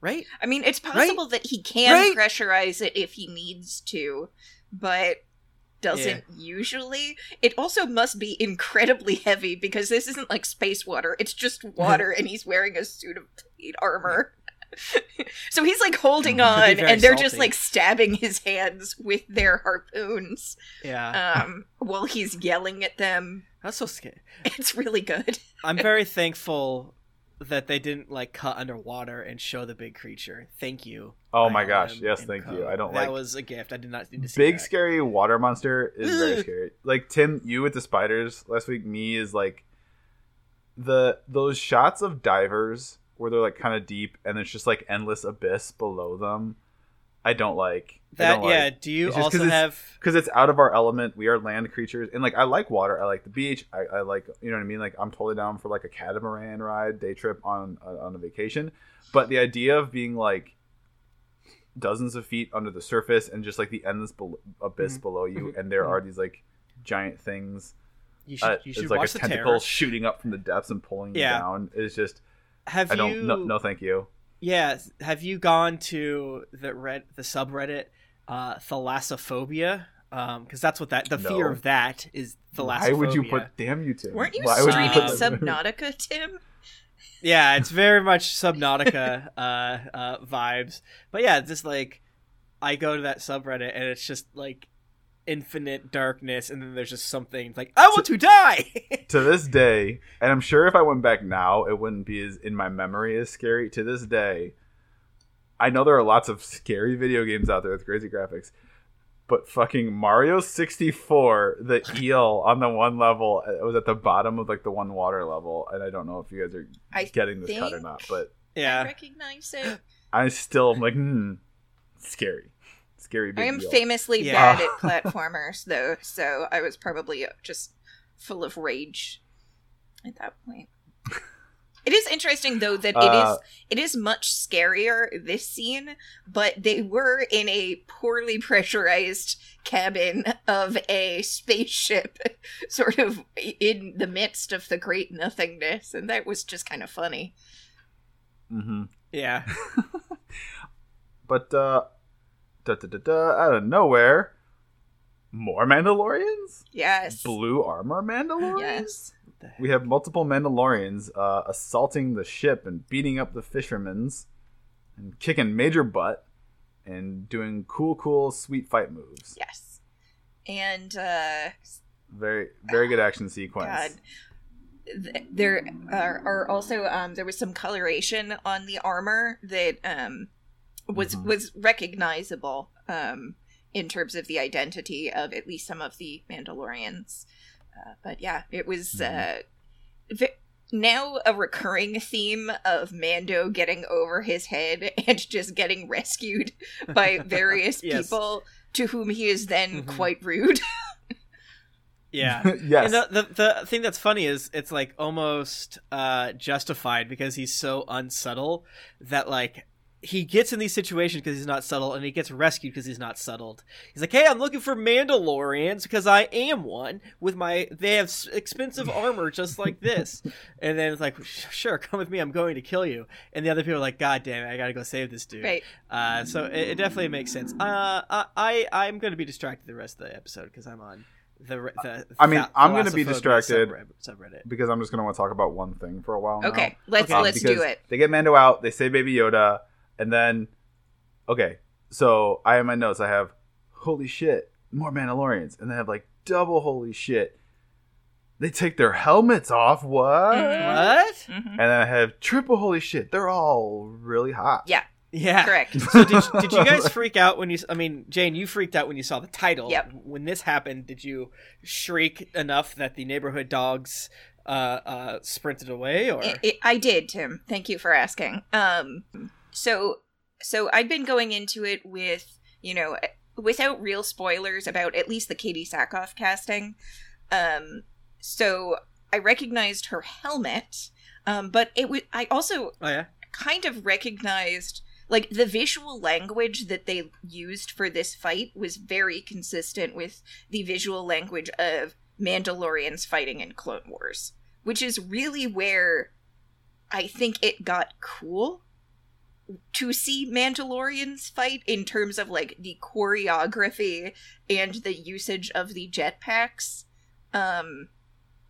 right?
I mean, it's possible that he can
Right?
pressurize it if he needs to, but doesn't usually. It also must be incredibly heavy because this isn't like space water. It's just water and he's wearing a suit of plate armor. so he's like holding on and they're just like stabbing his hands with their harpoons
Yeah,
um while he's yelling at them.
That's so scary.
It's really good.
I'm very thankful that they didn't like cut underwater and show the big creature. Thank you.
oh my gosh! Yes, thank
Co.
you. I don't
that
like that
was a gift. I did not need to see
big
that.
scary water monster is very scary. Like Tim, you with the spiders last week. Me is like the those shots of divers where they're like kind of deep and there's just like endless abyss below them. I don't like
That
don't
yeah.
like.
Do you
'cause
also
it's-
have?
because it's out of our element. We are land creatures, and like I like water. I like the beach. I, I like you know what I mean. Like I'm totally down for like a catamaran ride, day trip on uh, on a vacation. But the idea of being like dozens of feet under the surface and just like the endless bel abyss
Mhm.
below you, and there are these like giant things.
You should
Uh,
you should
it's like a
the
tentacle
terror.
shooting up from the depths and pulling you down. It's just
Have
I don't
you?
no, no thank you.
Yeah, have you gone to the red the subreddit uh thalassophobia? Um, because that's what that the fear of that is thalassophobia.
Why would you put damn you Tim?
Weren't you
Why would
streaming
put
Subnautica, Tim?
Yeah, it's very much Subnautica uh, uh, vibes. But yeah, just like I go to that subreddit and it's just like infinite darkness, and then there's just something like I want to die.
to this day, and I'm sure if I went back now, it wouldn't be as in my memory as scary. To this day, I know there are lots of scary video games out there with crazy graphics, but fucking Mario 64, the eel on the one level, it was at the bottom of like the one water level, and I don't know if you guys are
I
getting this cut or not, but yeah
I
yeah,
recognize it.
I still am like, hmm, scary, scary. Big
I am
eel.
famously
Yeah.
bad at platformers, though, so I was probably uh, just full of rage at that point. It is interesting though that it
Uh,
is it is much scarier this scene, but they were in a poorly pressurized cabin of a spaceship, sort of in the midst of the great nothingness, and that was just kind of funny.
hmm
yeah.
But uh, da, da, da, da, out of nowhere, more Mandalorians.
Yes.
Blue armor Mandalorians.
Yes.
What the heck?
We have multiple Mandalorians uh, assaulting the ship and beating up the fishermen's and kicking major butt and doing cool, cool, sweet fight moves.
Yes. And uh
Very, very good action sequence.
God. There are, are also um, there was some coloration on the armor that um, was
Mhm.
was recognizable um, in terms of the identity of at least some of the Mandalorians. Uh, but yeah, it was
Mhm.
uh, vi- now a recurring theme of Mando getting over his head and just getting rescued by various
Yes.
people to whom he is then
Mhm.
quite rude.
Yeah.
yes.
And the, the the thing that's funny is it's like almost uh justified because he's so unsubtle that like he gets in these situations because he's not subtle and he gets rescued because he's not settled. He's like, "Hey, I'm looking for Mandalorians because I am one with my they have expensive armor just like this." and then it's like, "Sure, come with me. I'm going to kill you." And the other people are like, "God damn it, I got to go save this dude."
right.
Uh, so it, it definitely makes sense. Uh, I I- I'm going to be distracted the rest of the episode because I'm on the the.
I mean,
Tha-
I'm gonna be distracted.
subreddit- subreddit.
because I'm just gonna want to talk about one thing for a while. now.
Okay, let's
Okay.
let's do it.
They get Mando out. They say Baby Yoda, and then okay. So I have my notes. I have holy shit, more Mandalorians, and they have like double holy shit. They take their helmets off. What?
What?
Mhm.
And then I have triple holy shit. They're all really hot.
Yeah,
Yeah.
correct.
So did, did you guys freak out when you? I mean, Jane, you freaked out when you saw the title.
Yep.
When this happened, did you shriek enough that the neighborhood dogs uh, uh, sprinted away, or?
I I- I did, Tim. Thank you for asking. Um, so so I'd been going into it with you know without real spoilers about at least the Katee Sackhoff casting. Um, so I recognized her helmet, um, but it was I also
oh yeah.
kind of recognized like the visual language that they used for this fight was very consistent with the visual language of Mandalorians fighting in Clone Wars, which is really where I think it got cool to see Mandalorians fight in terms of like the choreography and the usage of the jetpacks. Um,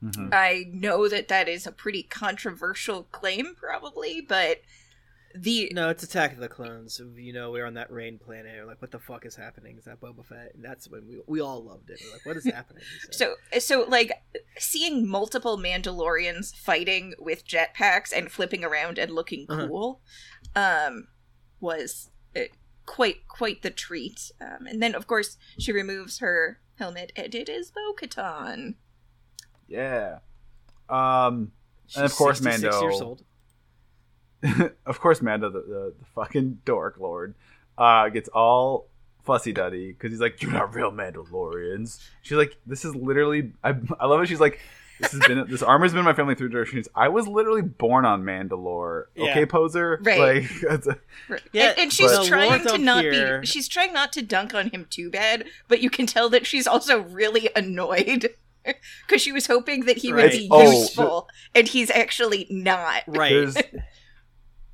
Mhm.
I know that that is a pretty controversial claim, probably, but the
No, it's Attack of the Clones. You know, we're on that rain planet. We're like, what the fuck is happening? Is that Boba Fett? And that's when we we all loved it. We're like, what is happening?
So so like seeing multiple Mandalorians fighting with jetpacks and flipping around and looking
Uh-huh.
Cool, um, was uh, quite quite the treat. Um, and then of course she removes her helmet, and it is Bo-Katan.
Yeah. Um.
She's
and of course,
66
Mando-
years old.
of course, Mando, the, the, the fucking dork lord, uh, gets all fussy duddy because he's like, "You're not real Mandalorians." She's like, "This is literally." I, I love it. She's like, "This has been this armor's been my family through generations. I was literally born on Mandalore."
Yeah.
Okay, poser.
Right.
Like, that's a,
Right.
Yeah,
and, and she's
but-
trying to
don't
not
hear-
be she's trying not to dunk on him too bad, but you can tell that she's also really annoyed because she was hoping that he would be
Oh,
useful, and he's actually not.
Right.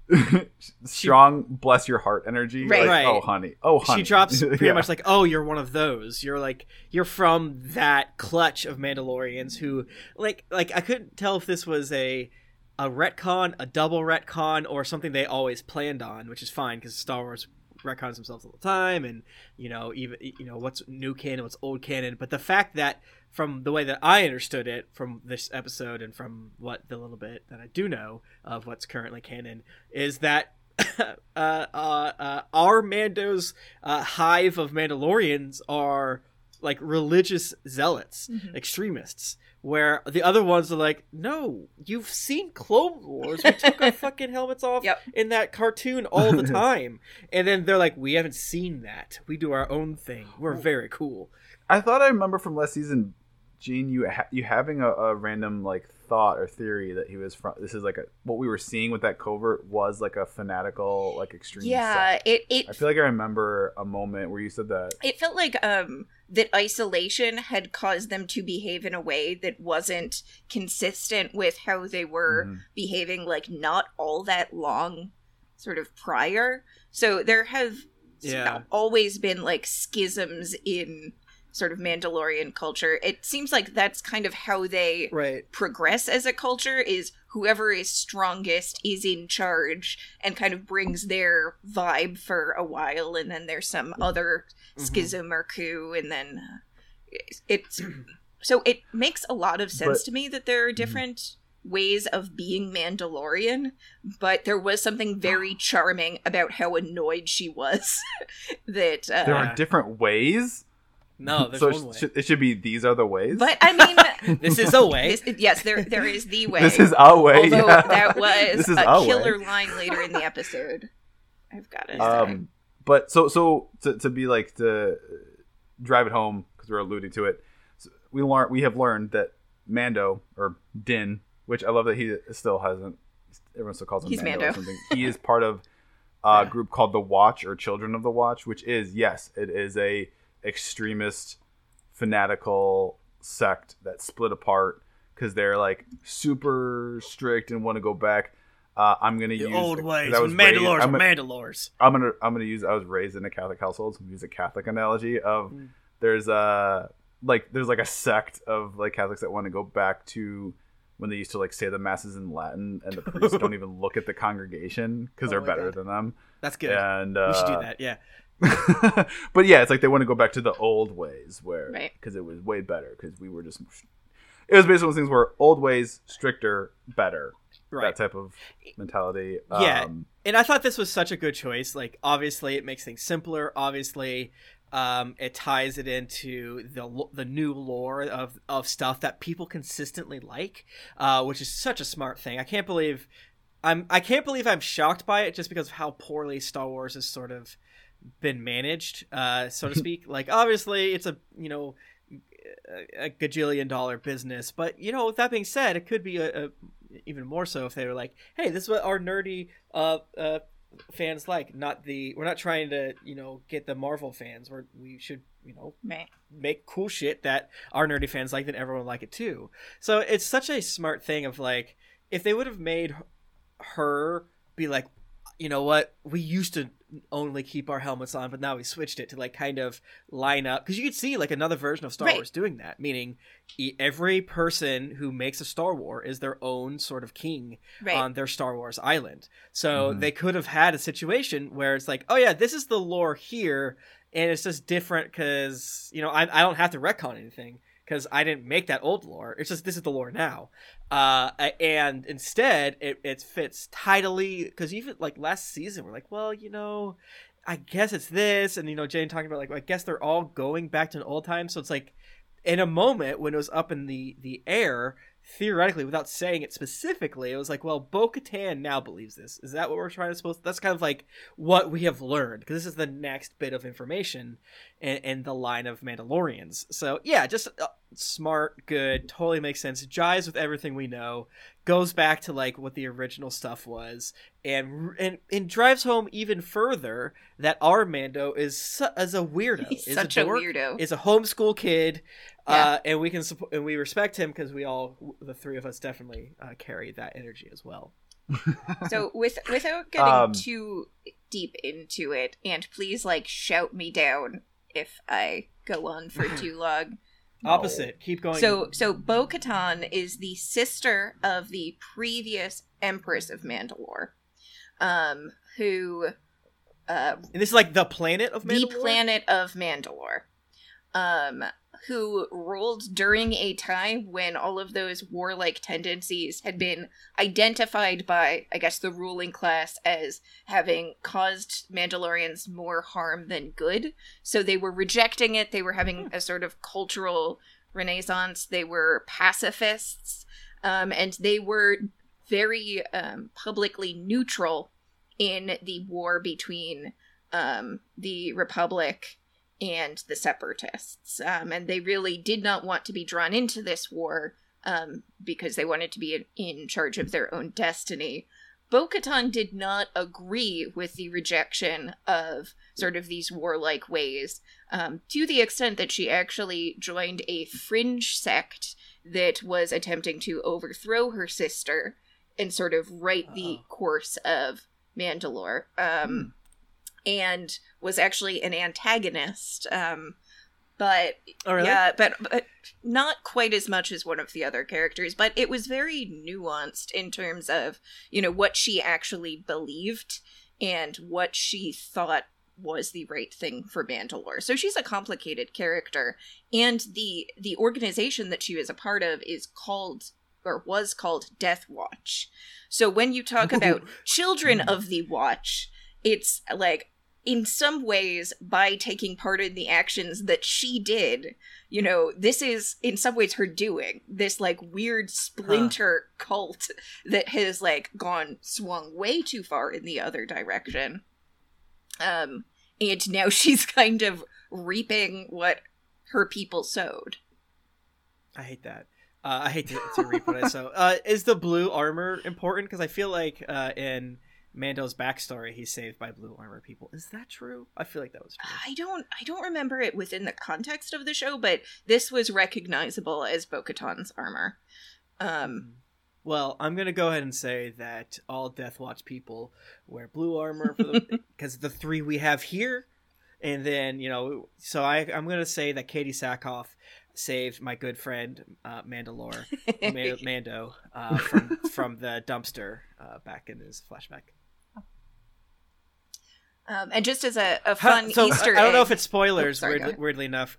strong bless your heart energy.
Right.
Like,
Right.
Oh, honey. Oh, honey.
She drops pretty
Yeah.
much like, "Oh, you're one of those. You're like you're from that clutch of Mandalorians who like like I couldn't tell if this was a a retcon, a double retcon, or something they always planned on, which is fine because Star Wars retcons themselves all the time, and you know even you know what's new canon, what's old canon. But the fact that from the way that I understood it from this episode and from what the little bit that I do know of what's currently canon is that uh, uh, uh, our Mando's uh, hive of Mandalorians are like religious zealots,
Mhm.
extremists, where the other ones are like, no, you've seen Clone Wars. We took our fucking helmets off
Yep.
in that cartoon all the time. and then they're like, we haven't seen that. We do our own thing. We're very cool.
I thought I remember from last season, Gene, you ha- you having a, a random like thought or theory that he was from. This is like a what we were seeing with that covert was like a fanatical like extreme.
Yeah,
sect.
it it
I feel like I remember a moment where you said that.
it felt like um that isolation had caused them to behave in a way that wasn't consistent with how they were
Mhm.
behaving like not all that long sort of prior so there have
Yeah.
always been like schisms in sort of mandalorian culture it seems like that's kind of how they
Right.
progress as a culture is whoever is strongest is in charge and kind of brings their vibe for a while and then there's some other schism or coup and then uh, it's so it makes a lot of sense
But-
to me that there are different ways of being Mandalorian, but there was something very charming about how annoyed she was that uh,
There are different ways.
No, there's
so
one
it,
way.
should, it should be these are the ways.
But I mean,
This is a way.
this, yes, there there is the way.
This is a way.
Although
yeah.
that was
This is
a
a way.
killer line later in the episode. I've got it.
Um, but so so to, to be like to drive it home because we're alluding to it. So we learn we have learned that Mando or Din, which I love that he still hasn't. Everyone still calls him
He's
Mando, or
Mando.
something. He is part of a
Yeah.
group called the Watch or Children of the Watch, which is yes, it is a extremist, fanatical sect that split apart because they're like super strict and want to go back. Uh, I'm gonna
The
use
old ways.
I
When
was raised- I'm a-
Mandalores.
I'm gonna I'm gonna use I was raised in a Catholic household, so I'm gonna use a Catholic analogy of
Mm.
there's a like there's like a sect of like Catholics that want to go back to when they used to like say the masses in Latin and the priests don't even look at the congregation because
Oh
they're better
God.
than them.
That's good.
And uh,
we should do that. Yeah.
but yeah, it's like they want to go back to the old ways where
Right.
because it was way better because we were just it was basically one of those things where old ways stricter better
Right.
that type of mentality.
Yeah.
Um,
and I thought this was such a good choice. Like, obviously, it makes things simpler. Obviously, um, it ties it into the the new lore of of stuff that people consistently like, uh, which is such a smart thing. I can't believe I'm I can't believe I'm shocked by it just because of how poorly Star Wars is sort of been managed, uh, so to speak. like, obviously, it's a you know a, a gajillion dollar business, but you know, with that being said, it could be a, a even more so if they were like, "Hey, this is what our nerdy uh, uh, fans like." Not the we're not trying to you know get the Marvel fans. We're we should you know
Right.
make cool shit that our nerdy fans like, then everyone will like it too. So it's such a smart thing of like if they would have made her be like, you know what, we used to only keep our helmets on, but now we switched it to like kind of line up because you could see like another version of Star
Right.
Wars doing that, meaning e- every person who makes a Star War is their own sort of king
Right.
on their Star Wars island. So
Mhm.
they could have had a situation where it's like, oh yeah, this is the lore here, and it's just different because you know I, I don't have to retcon anything because I didn't make that old lore. It's just this is the lore now, uh, and instead it, it fits tidily because even like last season we're like, well, you know, I guess it's this, and you know Jane talking about like I guess they're all going back to an old time, so it's like in a moment when it was up in the the air theoretically without saying it specifically it was like well bo-katan now believes this. Is that what we're trying to suppose that's kind of like what we have learned because this is the next bit of information in, in the line of mandalorians. So yeah just uh, smart good totally makes sense jives with everything we know goes back to like what the original stuff was and and, and drives home even further that our mando is su- is a weirdo
He's
is
such a,
dork,
weirdo.
is a homeschool kid
Yeah.
uh, and we can support and we respect him because we all the three of us definitely uh, carry that energy as well
so with without getting
Um,
too deep into it, and please like shout me down if I go on for too long.
Opposite. Keep going.
So so Bo Katan is the sister of the previous Empress of Mandalore, um, who uh,
and this is like the planet of
the planet of Mandalore, um, who ruled during a time when all of those warlike tendencies had been identified by, I guess, the ruling class as having caused Mandalorians more harm than good. So they were rejecting it. They were having a sort of cultural renaissance. They were pacifists, um, and they were very um, publicly neutral in the war between um, the Republic and the Separatists. Um, and they really did not want to be drawn into this war um, because they wanted to be in, charge of their own destiny. Bo Katan did not agree with the rejection of sort of these warlike ways, um, to the extent that she actually joined a fringe sect that was attempting to overthrow her sister and sort of right the course of Mandalore. Um, and was actually an antagonist. Um, but
oh, really?
yeah, but, but not quite as much as one of the other characters. But it was very nuanced in terms of you know what she actually believed and what she thought was the right thing for Mandalore. So she's a complicated character, and the the organization that she was a part of is called or was called Death Watch. So when you talk about children of the Watch, it's like in some ways by taking part in the actions that she did you know this is in some ways her doing. This like weird splinter huh. cult that has like gone swung way too far in the other direction. Um and now she's kind of reaping what her people sowed.
I hate that. Uh, i hate to, to reap what i sow. Uh, is the blue armor important? Because i feel like uh, in Mando's backstory, he's saved by blue armor people. Is that true? I feel like that was true.
I don't I don't remember it within the context of the show, but this was recognizable as Bo-Katan's armor. Um hmm.
well, I'm gonna go ahead and say that all Death Watch people wear blue armor because the three we have here, and then you know, so I I'm gonna say that Katee Sackhoff saved my good friend uh, Mandalore Mando uh, from from the dumpster uh, back in his flashback.
Um, and just as a, a fun so, Easter
I, I don't know if it's spoilers. Oops, sorry, weirdly, weirdly, enough,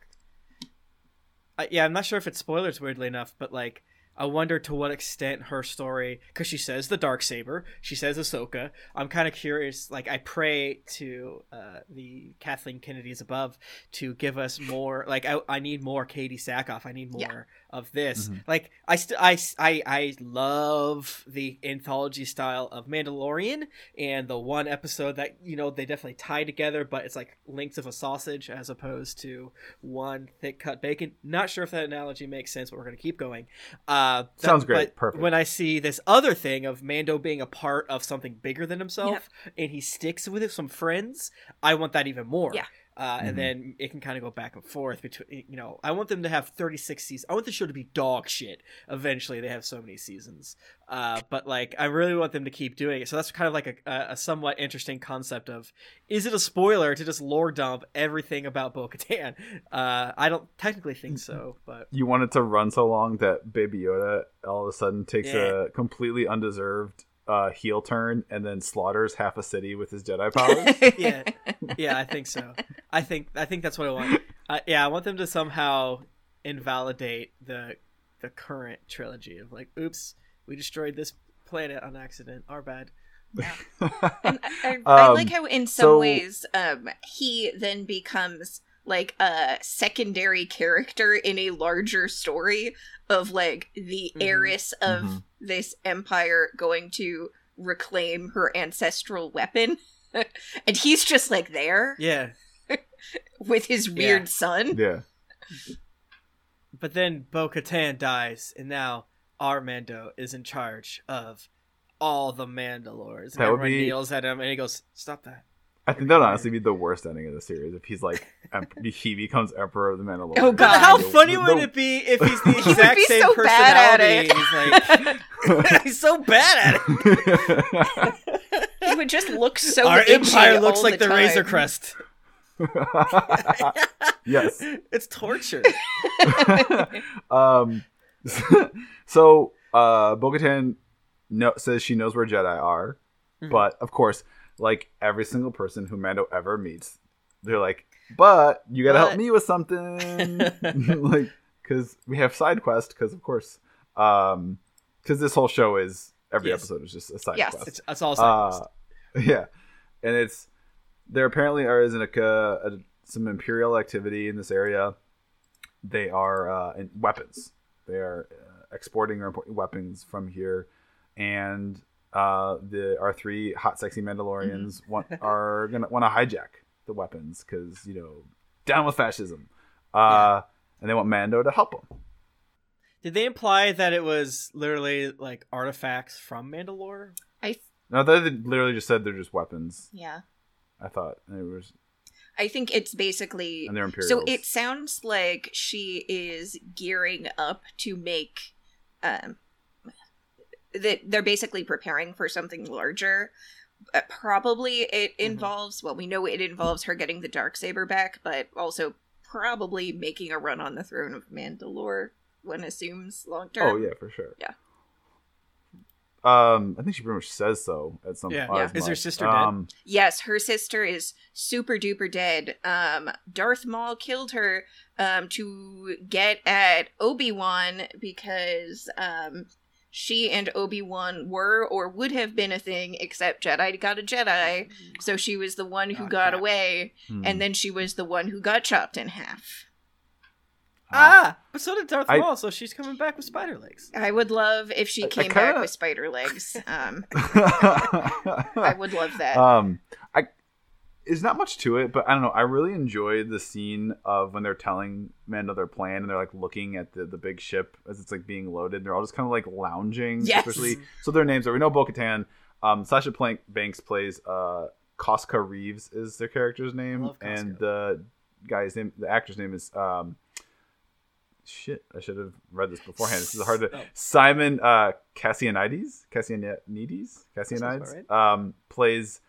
I, yeah, I'm not sure if it's spoilers. Weirdly enough, but like I wonder to what extent her story, because she says the dark saber, she says Ahsoka. I'm kind of curious. Like I pray to uh, the Kathleen Kennedys above to give us more. Like I, I need more Katee Sackhoff. I need more. Of this. Mm-hmm. Like I, st- I, I, I love the anthology style of Mandalorian and the one episode that you know they definitely tie together, but it's like links of a sausage as opposed to one thick cut bacon. Not sure if that analogy makes sense, but we're gonna keep going. Uh,
Sounds great. Perfect.
When I see this other thing of Mando being a part of something bigger than himself, yep. and he sticks with it, some friends, I want that even more.
Yeah.
Uh, mm-hmm. and then it can kind of go back and forth between you know i want them to have 36 seasons i want the show to be dog shit eventually they have so many seasons uh, but like i really want them to keep doing it so that's kind of like a, a somewhat interesting concept of is it a spoiler to just lore dump everything about bo-katan uh, i don't technically think so but
you want it to run so long that baby yoda all of a sudden takes yeah. a completely undeserved uh, heel turn and then slaughters half a city with his Jedi powers.
yeah, yeah, I think so. I think I think that's what I want. Uh, yeah, I want them to somehow invalidate the the current trilogy of like, oops, we destroyed this planet on accident. Our bad.
Yeah. and I, I, I like um, how in some so... ways um, he then becomes like a secondary character in a larger story of like the mm-hmm. heiress of mm-hmm. this empire going to reclaim her ancestral weapon and he's just like there
yeah
with his weird yeah. son
yeah
but then bo-katan dies and now armando is in charge of all the mandalores and that everyone be... kneels at him and he goes stop that
I think that would honestly be the worst ending of the series if he's like he becomes emperor of the Mandalorian.
Oh god, how funny would it be if he's the exact same so personality? He's like he's so bad at
it. he would just look so.
Our empire looks like the, the Razor Crest.
yes,
it's torture.
um, so uh, Bo-Katan no, says she knows where Jedi are, mm-hmm. but of course like every single person who Mando ever meets, they're like, "But you got to help me with something," like because we have side quest. Because of course, um, because this whole show is every yes. episode is just a side yes. quest.
It's, it's all side uh, quest.
Yeah, and it's there apparently are is a, a, some imperial activity in this area. They are uh, in weapons. They are uh, exporting or importing weapons from here, and uh, the our three hot, sexy Mandalorians mm-hmm. want are gonna want to hijack the weapons because you know down with fascism, uh, yeah. and they want Mando to help them.
Did they imply that it was literally like artifacts from Mandalore?
I th-
no, they literally just said they're just weapons.
Yeah,
I thought it was.
I think it's basically
and they're Imperials.
So it sounds like she is gearing up to make um, that they're basically preparing for something larger. Uh, probably it mm-hmm. involves well, we know it involves her getting the dark saber back, but also probably making a run on the throne of Mandalore. One assumes long term.
Oh yeah, for sure.
Yeah.
Um, I think she pretty much says so at some.
Yeah, yeah. Is her sister um,
dead? Yes, her sister is super duper dead. Um, Darth Maul killed her um to get at Obi Wan because um she and Obi-Wan were or would have been a thing except Jedi got a Jedi. So she was the one who
Oh,
got
crap.
away
Hmm.
and then she was the one who got chopped in half.
Ah, but so did Darth
I-
Maul, so she's coming back with spider legs.
I would love if she
I- I
came back
kinda-
with spider legs. Um, I would love that.
um i there's not much to it but i don't know i really enjoyed the scene of when they're telling mando their plan and they're like looking at the, the big ship as it's like being loaded they're all just kind of like lounging
Yes.
especially so their names are we know bo-katan um sasha plank banks plays uh Koska Reeves is their character's name,
Love
and the guy's name, the actor's name is um, shit. I should have read this beforehand. This is hard to
Oh.
Simon uh, Kassianides, Kassianides, Kassianides,
about
um, plays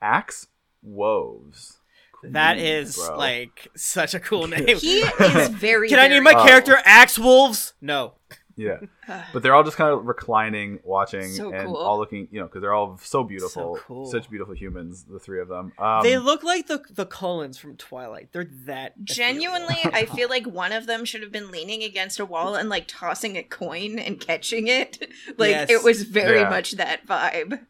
Axe Woves.
That
Cool,
is
bro.
like such a cool name.
he is very.
Can I name my
Oh.
character Axe Wolves? No.
yeah, but they're all just kind of reclining, watching,
So
and
cool.
all looking, you know, because they're all so beautiful,
So cool.
such beautiful humans, the three of them. Um,
they look like the the Cullens from Twilight. They're that.
Genuinely, I feel like one of them should have been leaning against a wall and like tossing a coin and catching it. Like
Yes.
it was very
Yeah.
much that vibe.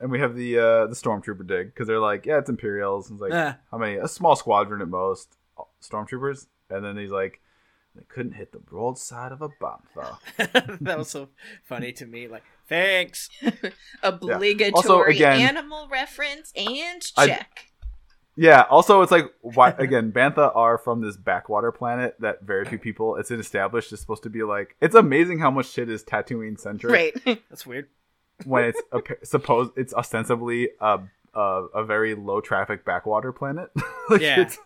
And we have the uh, the stormtrooper dig because they're like, yeah, it's Imperials. And it's like,
Ah.
how many? A small squadron at most, stormtroopers. And then he's like, they couldn't hit the broadside of a bomb, though.
that was so funny to me. Like, thanks.
Obligatory
Also, again-
animal reference and
I-
check.
Yeah. Also, it's like why again? Bantha are from this backwater planet that very few people. It's established is supposed to be like. It's amazing how much shit is Tatooine centric
right.
That's weird.
When it's a, supposed it's ostensibly a, a a very low traffic backwater planet. Like,
Yeah.
it's-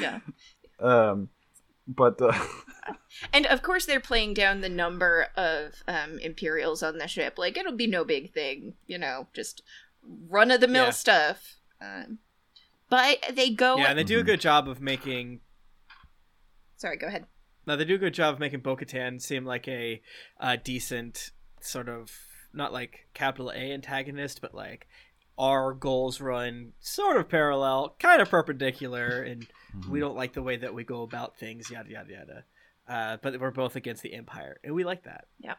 yeah.
um, but uh,
And of course, they're playing down the number of um, Imperials on the ship. Like it'll be no big thing, you know, just run of the mill
Yeah.
stuff. Um, but they go.
Yeah, and they do a
Mhm.
good job of making.
Sorry, go ahead.
No, they do a good job of making Bo-Katan seem like a uh, decent sort of not like capital A antagonist, but like our goals run sort of parallel, kind of perpendicular, and
Mm-hmm.
we don't like the way that we go about things, yada yada yada. Uh, but we're both against the Empire, and we like that. Yeah.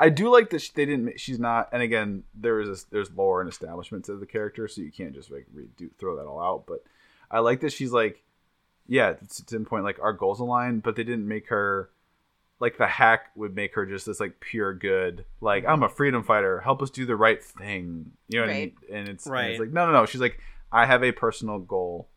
I do like that she, they didn't. ma- She's not. And again, there is a, there's lore and establishment to the character, so you can't just like redo throw that all out. But I like that she's like, yeah, it's, to Tim's point, like our goals align, but they didn't make her like the hack would make her just this like pure good. Like mm-hmm. I'm a freedom fighter. Help us do the right thing. You know what
Right.
I mean? And it's and it's like no, no, no. She's like, I have a personal goal.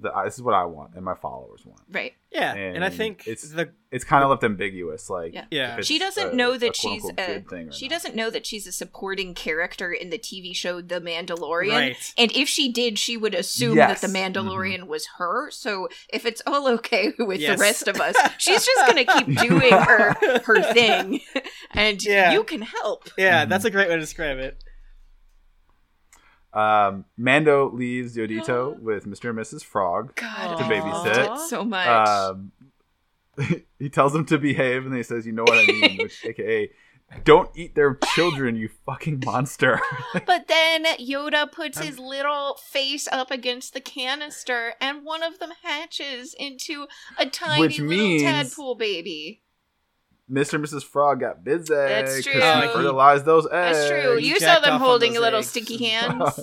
That I, this is what I want, and my followers want.
Right.
Yeah, and, I think
it's-
the
It's kind of left ambiguous. Like,
Yeah.
Yeah.
She doesn't
a-
know
a
that she's a,
good thing
she
not.
doesn't know that she's a supporting character in the TV show The Mandalorian.
right.
And if she did, she would assume
Yes.
that the Mandalorian was her. So if it's all okay with
Yes.
the rest of us, she's just gonna keep doing her her thing, and
Yeah.
you can help.
Yeah,
Mm-hmm.
that's a great way to describe it.
Um, Mando leaves Yodito with Mr. and Mrs. Frog.
God,
To
I
babysit.
so much.
Um, he tells them to behave, and he says, "You know what I mean," which, aka, don't eat their children, you fucking monster.
But then Yoda puts
I'm-
his little face up against the canister, and one of them hatches into a tiny
Which
little
means-
tadpole baby.
Mr. and Mrs. Frog got busy
That's
'cause
true.
he
Oh,
fertilized those eggs.
That's true. You saw them holding
those
little
eggs.
sticky hands.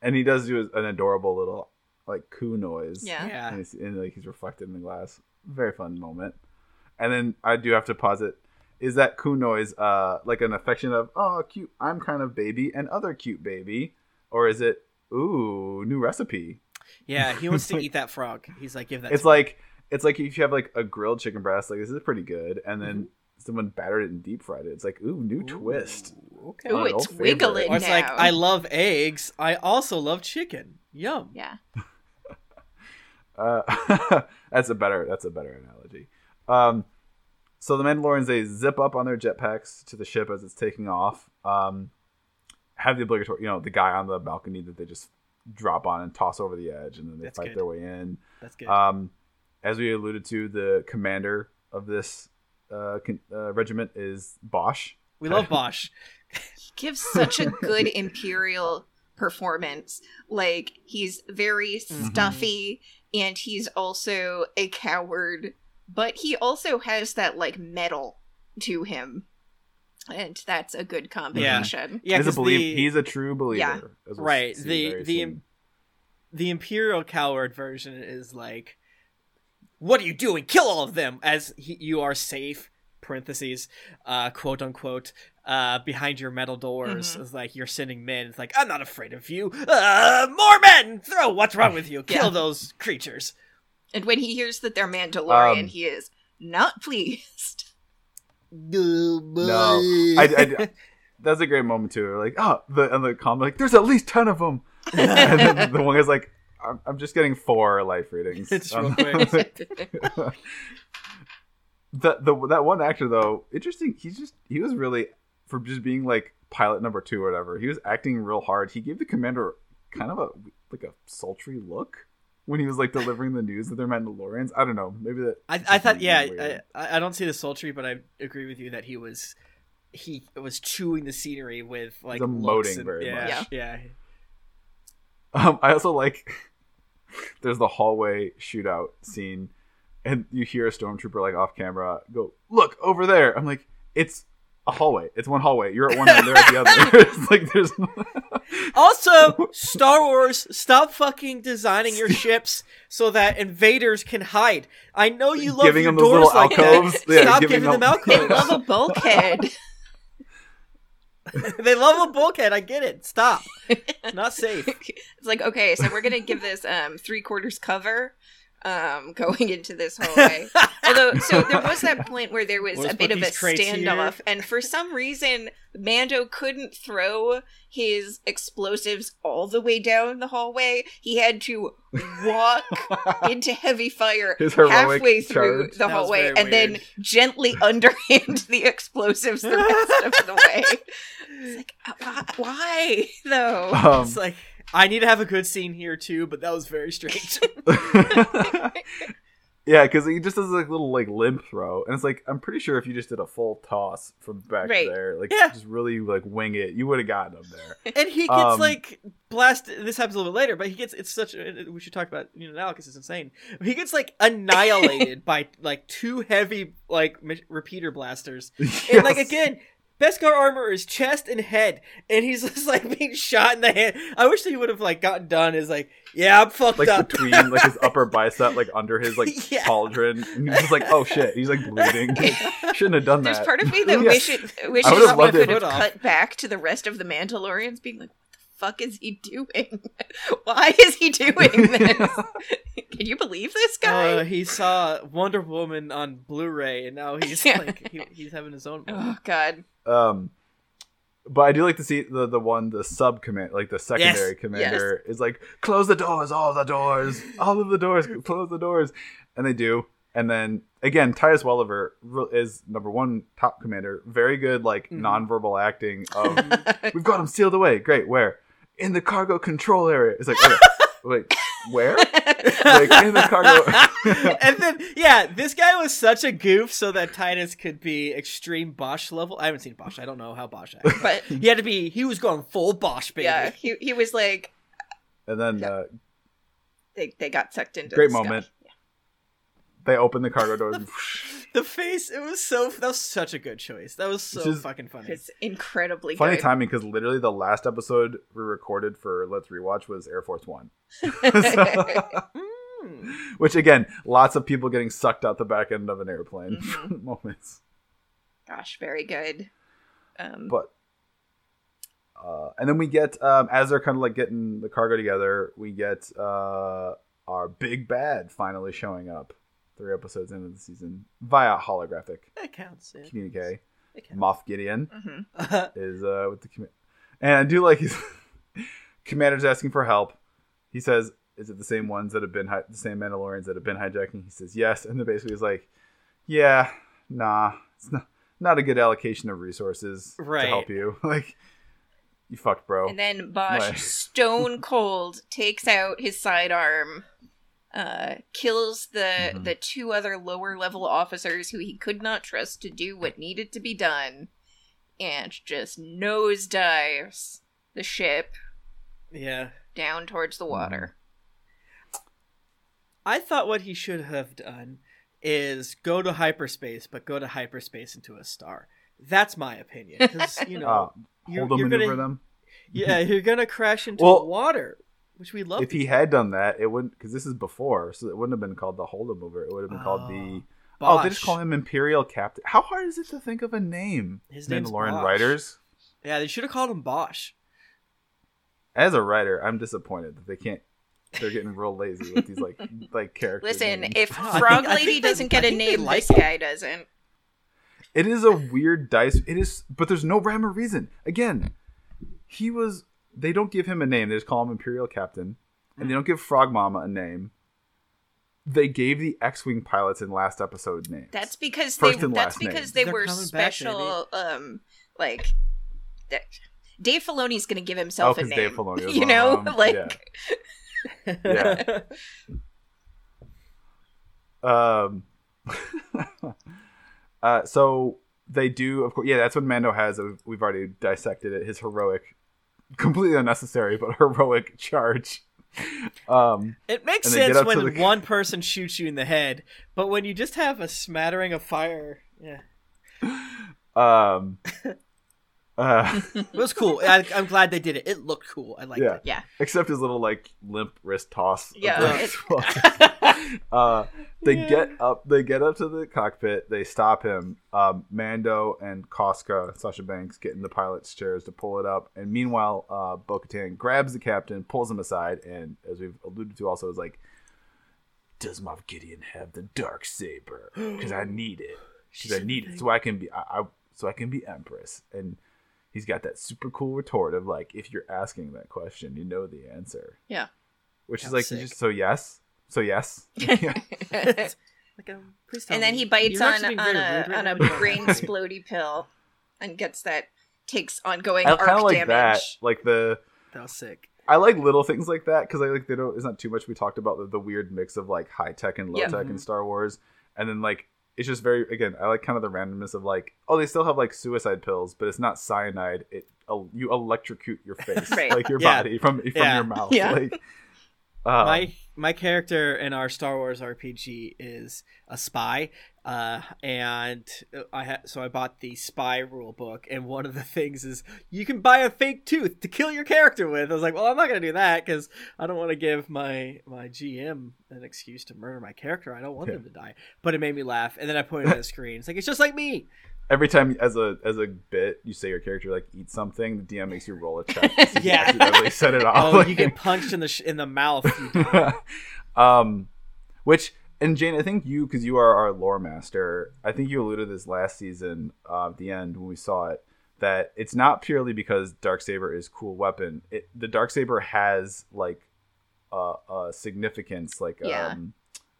and he does do an adorable little like coo noise.
yeah.
yeah.
and, he's, and like he's reflected in the glass. Very fun moment. And then I do have to pause it. Is that coo noise uh like an affection of oh cute I'm kind of baby and other cute baby, or is it ooh new recipe?
Yeah, he wants to eat that frog. He's like, give that.
It's
to me.
like it's like if you have like a grilled chicken breast, like this is pretty good, and then someone battered it and deep fried it. It's like ooh new twist.
Ooh, Okay.
Ooh,
Oh,
it's
no
wiggling
Or it's
now.
like, I love eggs. I also love chicken. Yum.
yeah.
Uh, that's a better that's a better analogy. Um, so the Mandalorians they zip up on their jetpacks to the ship as it's taking off. Um, have the obligatory, you know, the guy on the balcony that they just drop on and toss over the edge, and then they
That's
fight
good.
their way in.
That's good.
Um, as we alluded to, the commander of this uh, con- uh, regiment is Bosch.
we love Bosch.
He gives such a good imperial performance. Like he's very
Mhm.
stuffy and he's also a coward, but he also has that like metal to him. And that's a good combination.
Yeah,
he's a
'cause
believe.
the-
he's a true believer.
Yeah.
as we'll
right the the
soon.
the imperial coward version is like what are you doing kill all of them as he, you are safe parentheses uh quote unquote uh behind your metal doors
Mhm.
It's like you're sending men it's like i'm not afraid of you uh more men throw what's wrong with you kill
Yeah.
those creatures
And when he hears that they're Mandalorian,
Um,
he is not pleased.
No, I, I, that's a great moment too. Like, oh, the and the comment like, there's at least ten of them, and then the one guy's like, I'm, I'm just getting four life readings.
It's
Um, the the that one actor though, interesting. He's just he was really for just being like pilot number two or whatever. He was acting real hard. He gave the commander kind of a like a sultry look when he was like delivering the news that they're Mandalorians. I don't know. Maybe that.
I, I thought, yeah. I, I don't see the sultry, but I agree with you that he was he was chewing the scenery with like
He's
looks
emoting
and-
very
yeah,
much.
Yeah,
Um, I also like there's the hallway shootout scene, and you hear a stormtrooper like off camera go, "Look over there." I'm like, it's a hallway. It's one hallway. You're at one end, they're at the other. it's like there's.
Also, Star Wars, stop fucking designing your ships so that invaders can hide. I know you love
Giving
your
them those
doors
little
like
alcoves.
that.
Yeah,
stop
giving
giving them,
them-
They love a bulkhead.
they love a bulkhead. I get it. Stop. It's not safe.
it's like okay, so we're gonna give this um three quarters cover, um going into this hallway. Although, so there was that point where there was
Let's
a bit of a standoff,
here.
and for some reason, Mando couldn't throw his explosives all the way down the hallway. He had to walk into heavy fire halfway through
charge.
the hallway
very
and then
weird.
gently underhand the explosives the rest of the way. It's like, uh, why, why though?
Um,
It's like I need to have a good scene here too, but that was very strange.
yeah, because he just does like little like limp throw, and it's like I'm pretty sure if you just did a full toss from back
Right.
there, like
Yeah.
just really like wing it, you would have gotten him there.
and he gets
Um,
like blasted. This happens a little bit later, but he gets it's such. A, we should talk about you know now because it's insane. He gets like annihilated by like two heavy like mi- repeater blasters, and like again. Beskar armor is chest and head, and he's just like being shot in the head. I wish that he would have like gotten done. Is like, yeah, I'm fucked
like
up.
between like his upper bicep, like under his like
Yeah.
pauldron, and he's just like, oh shit, he's like bleeding. Shouldn't have done
There's
that.
There's part of me that
Yeah.
wishes wishes
I would've
we could
it.
have cut back to the rest of the Mandalorians, being like, "What the fuck is he doing? Why is he doing this? Can you believe this guy?"
Uh, he saw Wonder Woman on Blu-ray, and now he's like he, he's having his own.
oh God,
Um, but I do like to see the the one the sub command like the secondary commander is like close the doors, all the doors, all of the doors, close the doors, and they do. And then again, Titus Welliver is number one top commander. Very good, like
Mhm.
nonverbal acting of we've got him sealed away. Great, where in the cargo control area? It's like okay, wait, where? Like in the cargo.
and then yeah, this guy was such a goof so that Titus could be extreme Bosch level. I haven't seen Bosch. I don't know how Bosch acted.
but
he had to be. He was going full Bosch, baby.
yeah, he he was like,
and then uh,
they they got sucked into
Great
the sky.
Moment. they open the cargo doors. and
The face. It was so. That was such a good choice. That was so
Which
fucking funny.
It's incredibly
Funny
good.
timing because literally the last episode we recorded for Let's Rewatch was Air Force One.
Mm.
Which again, lots of people getting sucked out the back end of an airplane
Mhm.
moments.
Gosh, very good. Um,
But uh, and then we get um, as they're kind of like getting the cargo together, we get uh, our big bad finally showing up. Three episodes into the season via holographic
That counts. Yeah.
communique.
That counts.
Moff Gideon
mhm.
is uh, with the command, and I do like his commander's asking for help. He says, "Is it the same ones that have been hi- the same Mandalorians that have been hijacking?" He says, "Yes," and then basically he's like, "Yeah, nah, it's not not a good allocation of resources
Right.
to help you. like, you fucked, bro."
And then Bosch,
Why?
stone cold, takes out his sidearm, uh, kills the
Mhm.
the two other lower level officers who he could not trust to do what needed to be done, and just nosedives the ship
Yeah.
down towards the water.
I thought what he should have done is go to hyperspace, but go to hyperspace into a star. That's my opinion. Because you know,
Uh,
you're,
them
you're
maneuver
gonna,
them.
yeah, you're gonna crash into
Well,
water, which we love.
If he had done that, it wouldn't because this is before, so it wouldn't have been called the Holdo maneuver. It would have been called the. Oh, they just call him Imperial Captain. How hard is it to think of a name?
His name's
Lauren
Bosch.
writers.
Yeah, they should have called him Bosch.
As a writer, I'm disappointed that they can't. They're getting real lazy with these like like characters.
Listen,
names.
if Frog
I think
Lady doesn't get a name,
like
this
it.
guy doesn't.
It is a weird dice. It is, but there's no rhyme or reason. Again, he was. They don't give him a name. They just call him Imperial Captain, and they don't give Frog Mama a name. They gave the X-wing pilots in last episode names.
That's because
First
they.
and
That's
last
because
names.
they
They're
were
coming back,
special. um, like that. Dave Filoni's gonna give himself
Oh,
a
'cause
name.
Dave Filoni
you know,
of
like
Yeah. Um. uh. So they do, of course. Yeah, that's what Mando has. uh, We've already dissected it. His heroic, completely unnecessary, but heroic charge. Um.
It makes
And they get
sense when
the-
one person shoots you in the head, but when you just have a smattering of fire, yeah,
Um. Uh,
it was cool. I, I'm glad they did it. It looked cool. I like
yeah.
it.
yeah.
Except his little like limp wrist toss.
Yeah,
the- uh, they
Yeah.
get up. They get up to the cockpit. They stop him. Um, Mando and Koska, Sasha Banks, get in the pilot's chairs to pull it up. And meanwhile, uh, Bo-Katan grabs the captain, pulls him aside, and as we've alluded to, also is like, "Does Moff Gideon have the dark saber? Because I need it. Because I need it so I can be. I, I so I can be Empress." And he's got that super cool retort of like, "If you're asking that question, you know the answer."
Yeah.
Which is like,
sick.
just, so yes, so yes.
Like, um, please tell
and then
me.
he bites
You're
on
actually
on a
right
on a brain splody pill, and gets that takes ongoing
I
arc
like
damage.
that, like the.
That was sick.
I like little things like that because I like they don't. It's not too much. We talked about the, the weird mix of like high tech and low
Yeah.
tech
Mhm.
in Star Wars, and then like it's just very again. I like kind of the randomness of like oh they still have like suicide pills, but it's not cyanide. It uh, you electrocute your face,
Right.
like your
Yeah.
body from from
Yeah.
your mouth.
Yeah.
Like, um,
my my character in our Star Wars RPG is a spy, uh, and I ha- so I bought the spy rule book, and one of the things is you can buy a fake tooth to kill your character with. I was like, well, I'm not gonna do that because I don't want to give my my GM an excuse to murder my character. I don't want
Yeah.
them to die. But it made me laugh, and then I pointed at the screen. It's like it's just like me.
Every time as a as a bit you say your character like eats something, the DM makes you roll a check. to you
Yeah.
accidentally set it off.
Oh,
Like-
you get punched in the sh- in the mouth.
um, which and Jane, I think you because you are our lore master. I think you alluded this last season uh, at the end when we saw it that it's not purely because dark saber is cool weapon. It, the dark saber has like uh, a significance, like
Yeah.
um,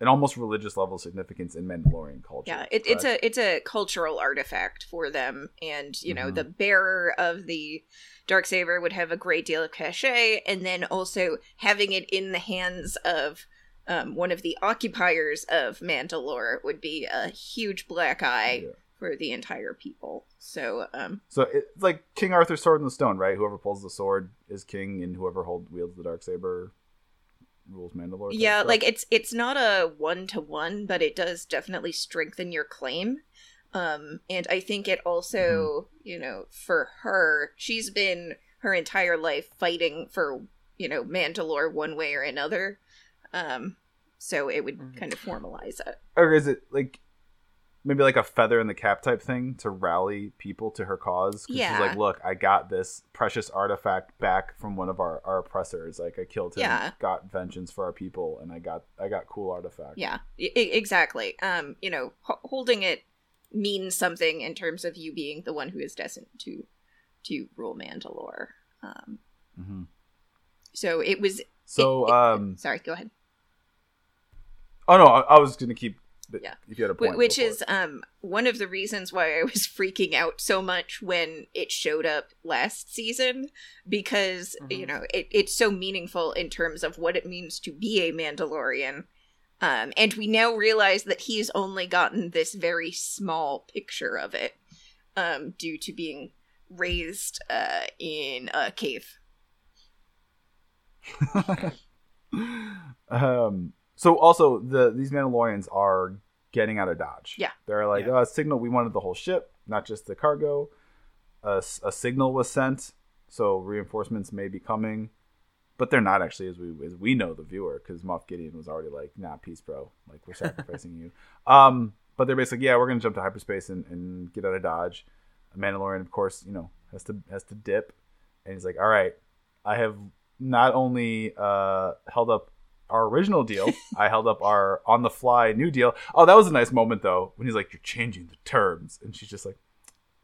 an almost religious level significance in Mandalorian culture.
Yeah, it, it's a it's a cultural artifact for them, and you know
Mhm.
the bearer of the dark saber would have a great deal of cachet, and then also having it in the hands of um, one of the occupiers of Mandalore would be a huge black eye
Yeah.
for the entire people. So, um,
So it's like King Arthur's sword in the stone, right? Whoever pulls the sword is king, and whoever hold wields the dark saber rules Mandalore.
yeah,
stuff.
like it's it's not a one to one, but it does definitely strengthen your claim. Um, and I think it also, you know, for her, she's been her entire life fighting for you know Mandalore one way or another. Um, so it would
Mhm.
kind of formalize it.
or is it like maybe like a feather in the cap type thing to rally people to her cause.
Yeah.
she's like, look, I got this precious artifact back from one of our, our oppressors. Like I killed him,
Yeah.
got vengeance for our people, and I got I got cool artifact.
Yeah, I- exactly. Um, you know, h- holding it means something in terms of you being the one who is destined to to rule Mandalore. Um,
hmm
so it was.
So,
it- it-
um,
sorry, go ahead.
oh no, I, I was gonna keep.
Yeah.
If you had a point,
which is um one of the reasons why I was freaking out so much when it showed up last season because
Mhm.
you know it, it's so meaningful in terms of what it means to be a Mandalorian. Um, and we now realize that he's only gotten this very small picture of it um, due to being raised uh, in a cave.
um. So also the these Mandalorians are getting out of Dodge.
Yeah.
They're like,
Yeah.
oh, a signal. We wanted the whole ship, not just the cargo. A signal was sent, so reinforcements may be coming, but they're not actually, as we as we know the viewer, because Moff Gideon was already like, nah, peace, bro. Like we're sacrificing you. Um. But they're basically, yeah, we're gonna jump to hyperspace and, and get out of Dodge. A Mandalorian, of course, you know, has to has to dip, and he's like, all right, I have not only uh, held up our original deal, I held up our on the fly new deal. Oh, that was a nice moment though when he's like, "You're changing the terms," and she's just like,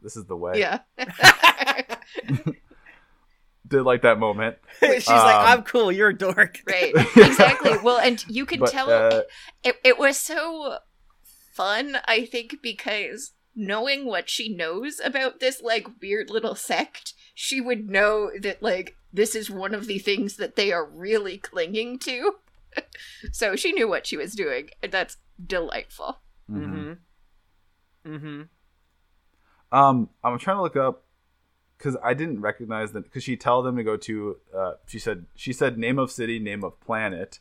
"This is the way."
Yeah.
Did like that moment,
She's
Um,
like, I'm cool. You're a dork.
right. Exactly. Well, and you could
but
tell
uh,
it, it was so fun, I think, because knowing what she knows about this like weird little sect, she would know that like this is one of the things that they are really clinging to. so she knew what she was doing, and that's delightful.
mhm.
Mm-hmm. Mm-hmm.
Um, I'm trying to look up because I didn't recognize that because she tell them to go to. Uh, she said she said name of city, name of planet.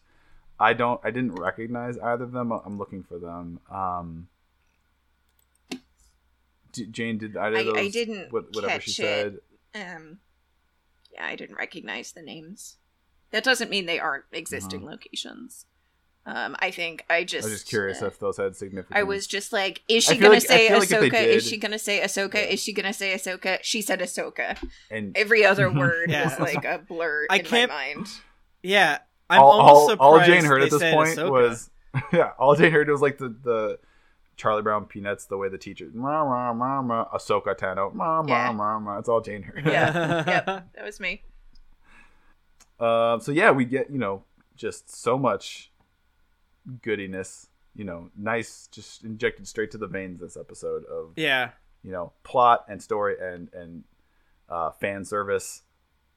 I don't. I didn't recognize either of them. I'm looking for them. Um, D- Jane did either
I-
of those?
I didn't
what- whatever she
catch
said.
it. Um, yeah, I didn't recognize the names. That doesn't mean they aren't existing locations. Um, I think I just.
I was just curious
uh,
if those had significance.
I was just like, is she gonna
like- I
say
feel like if
Ahsoka? Is she gonna say Ahsoka?
Yeah.
Is she gonna say Ahsoka? She said Ahsoka.
and
Every other word
Yeah.
is like a blur
I
in
can't-
my mind.
Yeah, I'm
all,
almost
all, all Jane heard at this point
Ahsoka.
was yeah. All Jane heard was like the the Charlie Brown Peanuts, the way the teacher rah, rah, rah, rah, Ahsoka Tano, rah, rah,
Yeah.
rah, rah. That's all Jane heard.
Yeah. yep, that was me.
Uh, so yeah, we get you know just so much goodiness. You know, nice, just injected straight to the veins. This episode of
yeah.
you know plot and story and and uh, fan service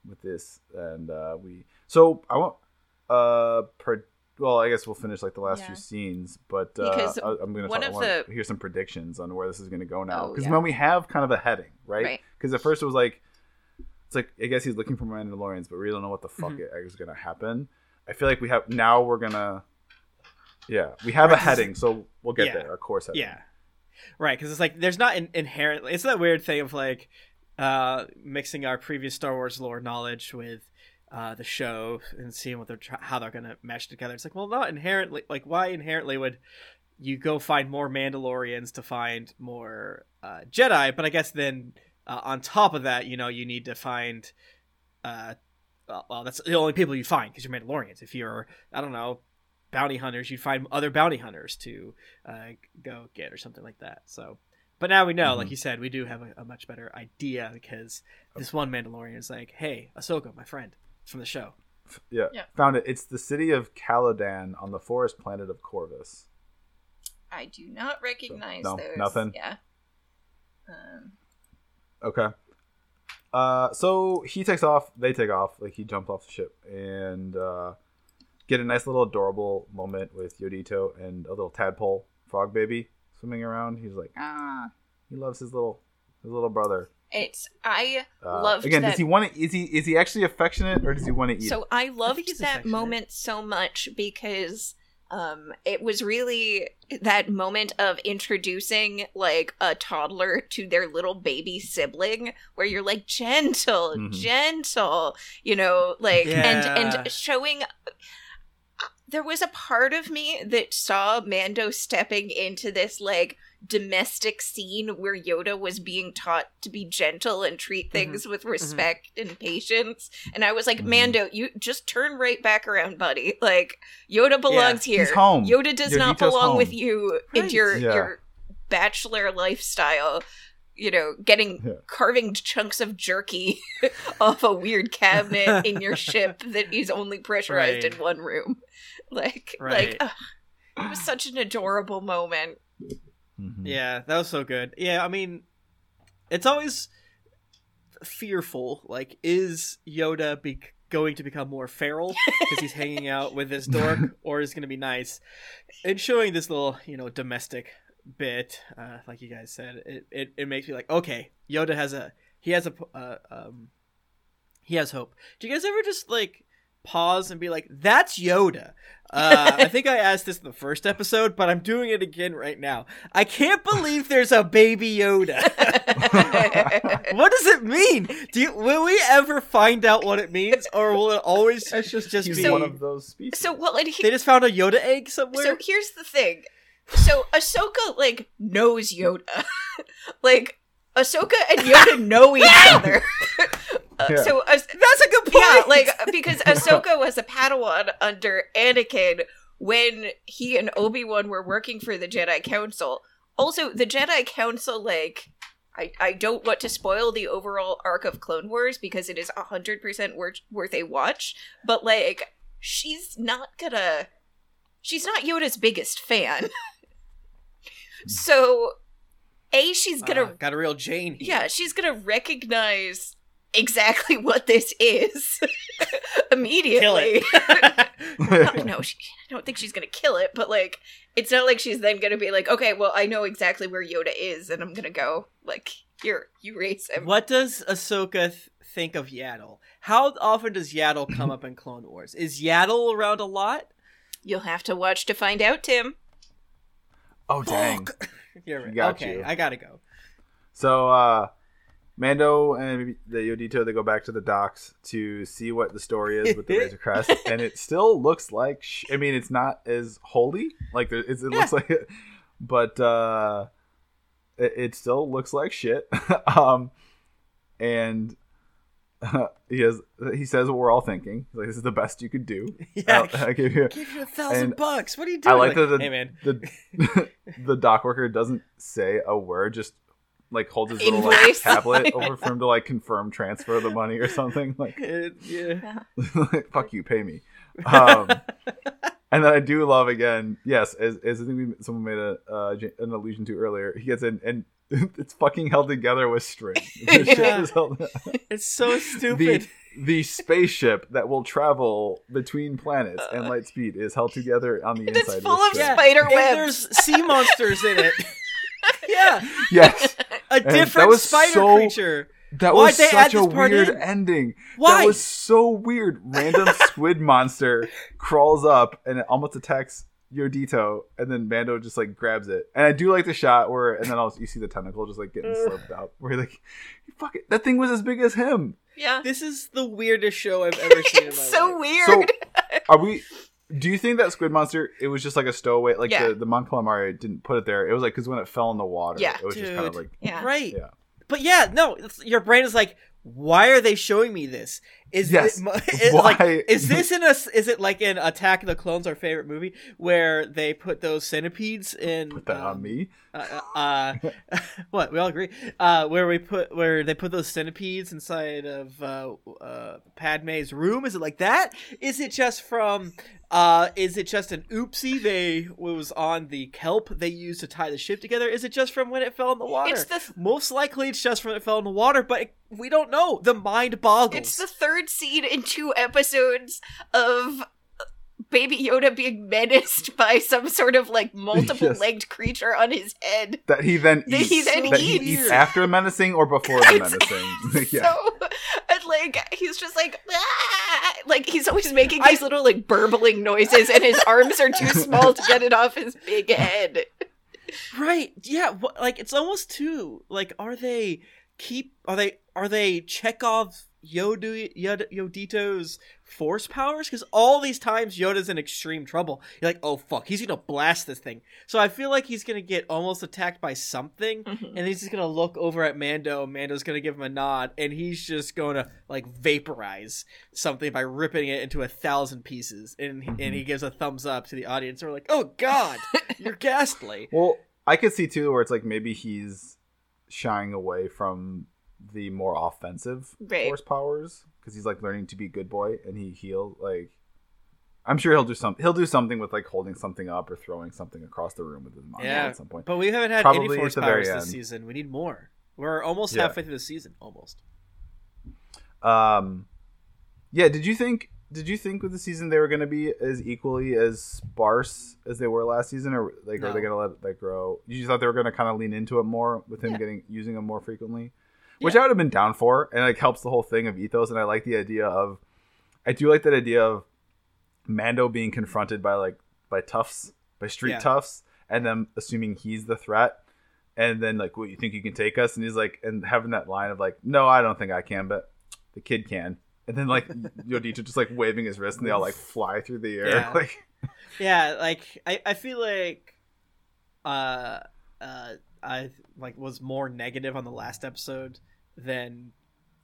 with this, and uh, we. So I want uh, per, well, I guess we'll finish like the last
Yeah.
few scenes, but uh, I, I'm gonna talk, I
the-
hear some predictions on where this is gonna go now
Oh,
because
yeah.
when we have kind of a heading, right?
Right.
Because at first it was like it's like I guess he's looking for Mandalorians, but we don't know what the fuck
Mhm.
is gonna happen. I feel like we have now we're gonna. Yeah, we have a heading, so we'll get
Yeah.
there. Our course heading.
Yeah. Right, because it's like there's not in- inherently. It's that weird thing of like uh, mixing our previous Star Wars lore knowledge with uh, the show and seeing what they're how they're gonna mesh together. It's like, well, not inherently. Like, why inherently would you go find more Mandalorians to find more uh, Jedi? But I guess then uh, on top of that, you know, you need to find. Uh, well, well, that's the only people you find because you're Mandalorians. If you're, I don't know, bounty hunters, you'd find other bounty hunters to uh, go get or something like that. So, but now we know,
Mhm.
like you said, we do have a, a much better idea because this one Mandalorian is like, "Hey, Ahsoka, my friend from the show."
Yeah.
Yeah.
Found it. It's the city of Calodan on the forest planet of Corvus.
I do not recognize
no,
those.
nothing?
Yeah. Um,
Okay. Uh, so he takes off. They take off. Like he jumps off the ship and uh, get a nice little adorable moment with Yodito and a little tadpole frog baby swimming around. He's like, ah, he loves his little his little brother.
it's I
Uh,
Loved
again.
that-
Does he want to? Is he is he actually affectionate or does he want to eat?
So I loved
he's
that moment so much because um it was really that moment of introducing like a toddler to their little baby sibling where you're like gentle
Mhm.
gentle you know like and and showing there was a part of me that saw Mando stepping into this like domestic scene where Yoda was being taught to be gentle and treat things with respect and patience. And I was like,
Mhm.
Mando, you just turn right back around, buddy. Like Yoda belongs here.
He's home.
Yoda does not belong
home.
with you
Right.
and your
Yeah.
your bachelor lifestyle. You know, getting
Yeah.
carving chunks of jerky off a weird cabinet in your ship that is only pressurized
Right.
in one room. Like,
Right.
like ugh, it was such an adorable moment.
Mhm.
Yeah, that was so good. Yeah, I mean, it's always fearful. Like, is Yoda be- going to become more feral because he's hanging out with this dork, or is it going to be nice? And showing this little, you know, domestic bit, uh, like you guys said, it, it, it makes me like, okay, Yoda has a he has a uh, um he has hope. Do you guys ever just like pause and be like, "That's Yoda." Uh, I think I asked this in the first episode, but I'm doing it again right now. I can't believe there's a baby Yoda. what does it mean? Do you, will we ever find out what it means, or will it always
It's just,
just
he's
be
one of those species.
so well, and he,
They just found a Yoda egg somewhere.
so here's the thing. So Ahsoka like knows Yoda, like Ahsoka and Yoda know each other. Uh,
Yeah.
So uh,
That's a good point.
yeah, like because Ahsoka was a Padawan under Anakin when he and Obi Wan were working for the Jedi Council. Also, the Jedi Council, like, I I don't want to spoil the overall arc of Clone Wars because it is hundred percent worth worth a watch. But like, she's not gonna, she's not Yoda's biggest fan. so, a she's gonna
Ah, got a real Jane. Here.
yeah, she's gonna recognize exactly what this is immediately.
Kill it.
no, she, I don't think she's gonna kill it, but like, it's not like she's then gonna be like, okay, well, I know exactly where Yoda is, and I'm gonna go like, here, you race him.
What does Ahsoka th- think of Yaddle? How often does Yaddle come up in Clone Wars? Is Yaddle around a lot?
You'll have to watch to find out, Tim.
oh dang!
You're right.
Got
okay,
you.
I gotta go.
So uh Mando and the Yodito they go back to the docks to see what the story is with the Razor Crest, and it still looks like sh- I mean it's not as holy like it looks like it, but uh it, it still looks like shit. um and uh, he has he says what we're all thinking. He's like this is the best you could do.
Yeah,
I'll- I give you
give you a thousand
and
bucks. What are you doing?
I like that the,
hey man,
the the dock worker doesn't say a word, just like holds his little like,
Invoice.
tablet over for him to like confirm transfer of the money or something. Like,
It- yeah.
like, fuck you, pay me. Um, and then I do love again. Yes, as, as I think we, someone made a uh, an allusion to earlier. He gets in and it's fucking held together with string. The ship
Yeah.
is held-
It's so stupid.
the spaceship that will travel between planets and light speed is held together on the
And it's
inside.
full
with
of
string.
Yeah.
spider
And
webs.
there's sea monsters in it. Yeah,
Yes.
a
that
different
was
spider
so-
creature.
That
Why'd
was
they add
such a
part
weird
in?
ending.
Why?
That was so weird. Random squid monster crawls up and it almost attacks Yodito, and then Mando just like grabs it. And I do like the shot where, and then also you see the tentacle just like getting slipped out. Where you're like, fuck it, that thing was as big as him.
yeah,
This is the weirdest show I've ever seen in my
it's so
life.
weird.
So, are we? Do you think that squid monster? It was just like a stowaway. Like
Yeah.
the the Mon Calamari didn't put it there. It was like because when it fell in the water,
Yeah.
it was just kind of
Dude.
like
yeah,
Right.
Yeah.
But yeah, no, your brain is like, why are they showing me this? Is
Yes.
it, mo- it's
Why?
like is this in a is it like in Attack of the Clones, our favorite movie, where they put those centipedes in
put that on
um,
me.
uh, uh, what? We all agree. Uh where we put where they put those centipedes inside of uh, uh padme's room? Is it like that? Is it just from uh is it just an oopsie they was on the kelp they used to tie the ship together? Is it just from when it fell in the water?
It's the th-
most likely it's just from when it fell in the water but it, we don't know. The mind boggles.
It's the third scene in two episodes of Baby Yoda being menaced by some sort of like multiple
Yes.
legged creature on his head.
That he then
That
eats.
he then
that he
eats.
eats after menacing or before the menacing. yeah.
So, and like, he's just like, "Ah!" like he's always making
I-
these little like burbling noises, and his arms are too small to get it off his big head.
Right. Yeah. wh- Like it's almost too like are they keep are they are they Chekhov Yoda, Yoda Yodito's force powers? Because all these times Yoda's in extreme trouble. You're like, oh fuck, he's gonna blast this thing. So I feel like he's gonna get almost attacked by something,
Mhm.
and he's just gonna look over at Mando. Mando's gonna give him a nod, and he's just gonna like vaporize something by ripping it into a thousand pieces. And and he gives a thumbs up to the audience. And we're like, oh god, you're ghastly.
Well, I could see too where it's like maybe he's shying away from the more offensive
Right.
force powers because he's like learning to be good boy and he heal like. I'm sure he'll do some. He'll do something with like holding something up or throwing something across the room with his mom
Yeah.
at some point.
But we haven't had
Probably
any force
at the very
powers this
end.
season. We need more. We're almost
Yeah.
halfway through the season, almost.
Um, yeah. Did you think? Did you think with the season they were going to be as equally as sparse as they were last season, or like are they going to let that grow? You thought they were going to kind of lean into it more with him
Yeah.
getting using them more frequently, which
Yeah.
I would have been down for, and like helps the whole thing of ethos. And I like the idea of I do like that idea of Mando being confronted by like by toughs, by street
Yeah.
toughs, and them assuming he's the threat. And then like, what you think you can take us? And he's like, and having that line of like, no, I don't think I can, but the kid can. And then like Yodita just like waving his wrist, and they all like fly through the air.
Yeah.
Like,
yeah like i i feel like uh uh i like was more negative on the last episode than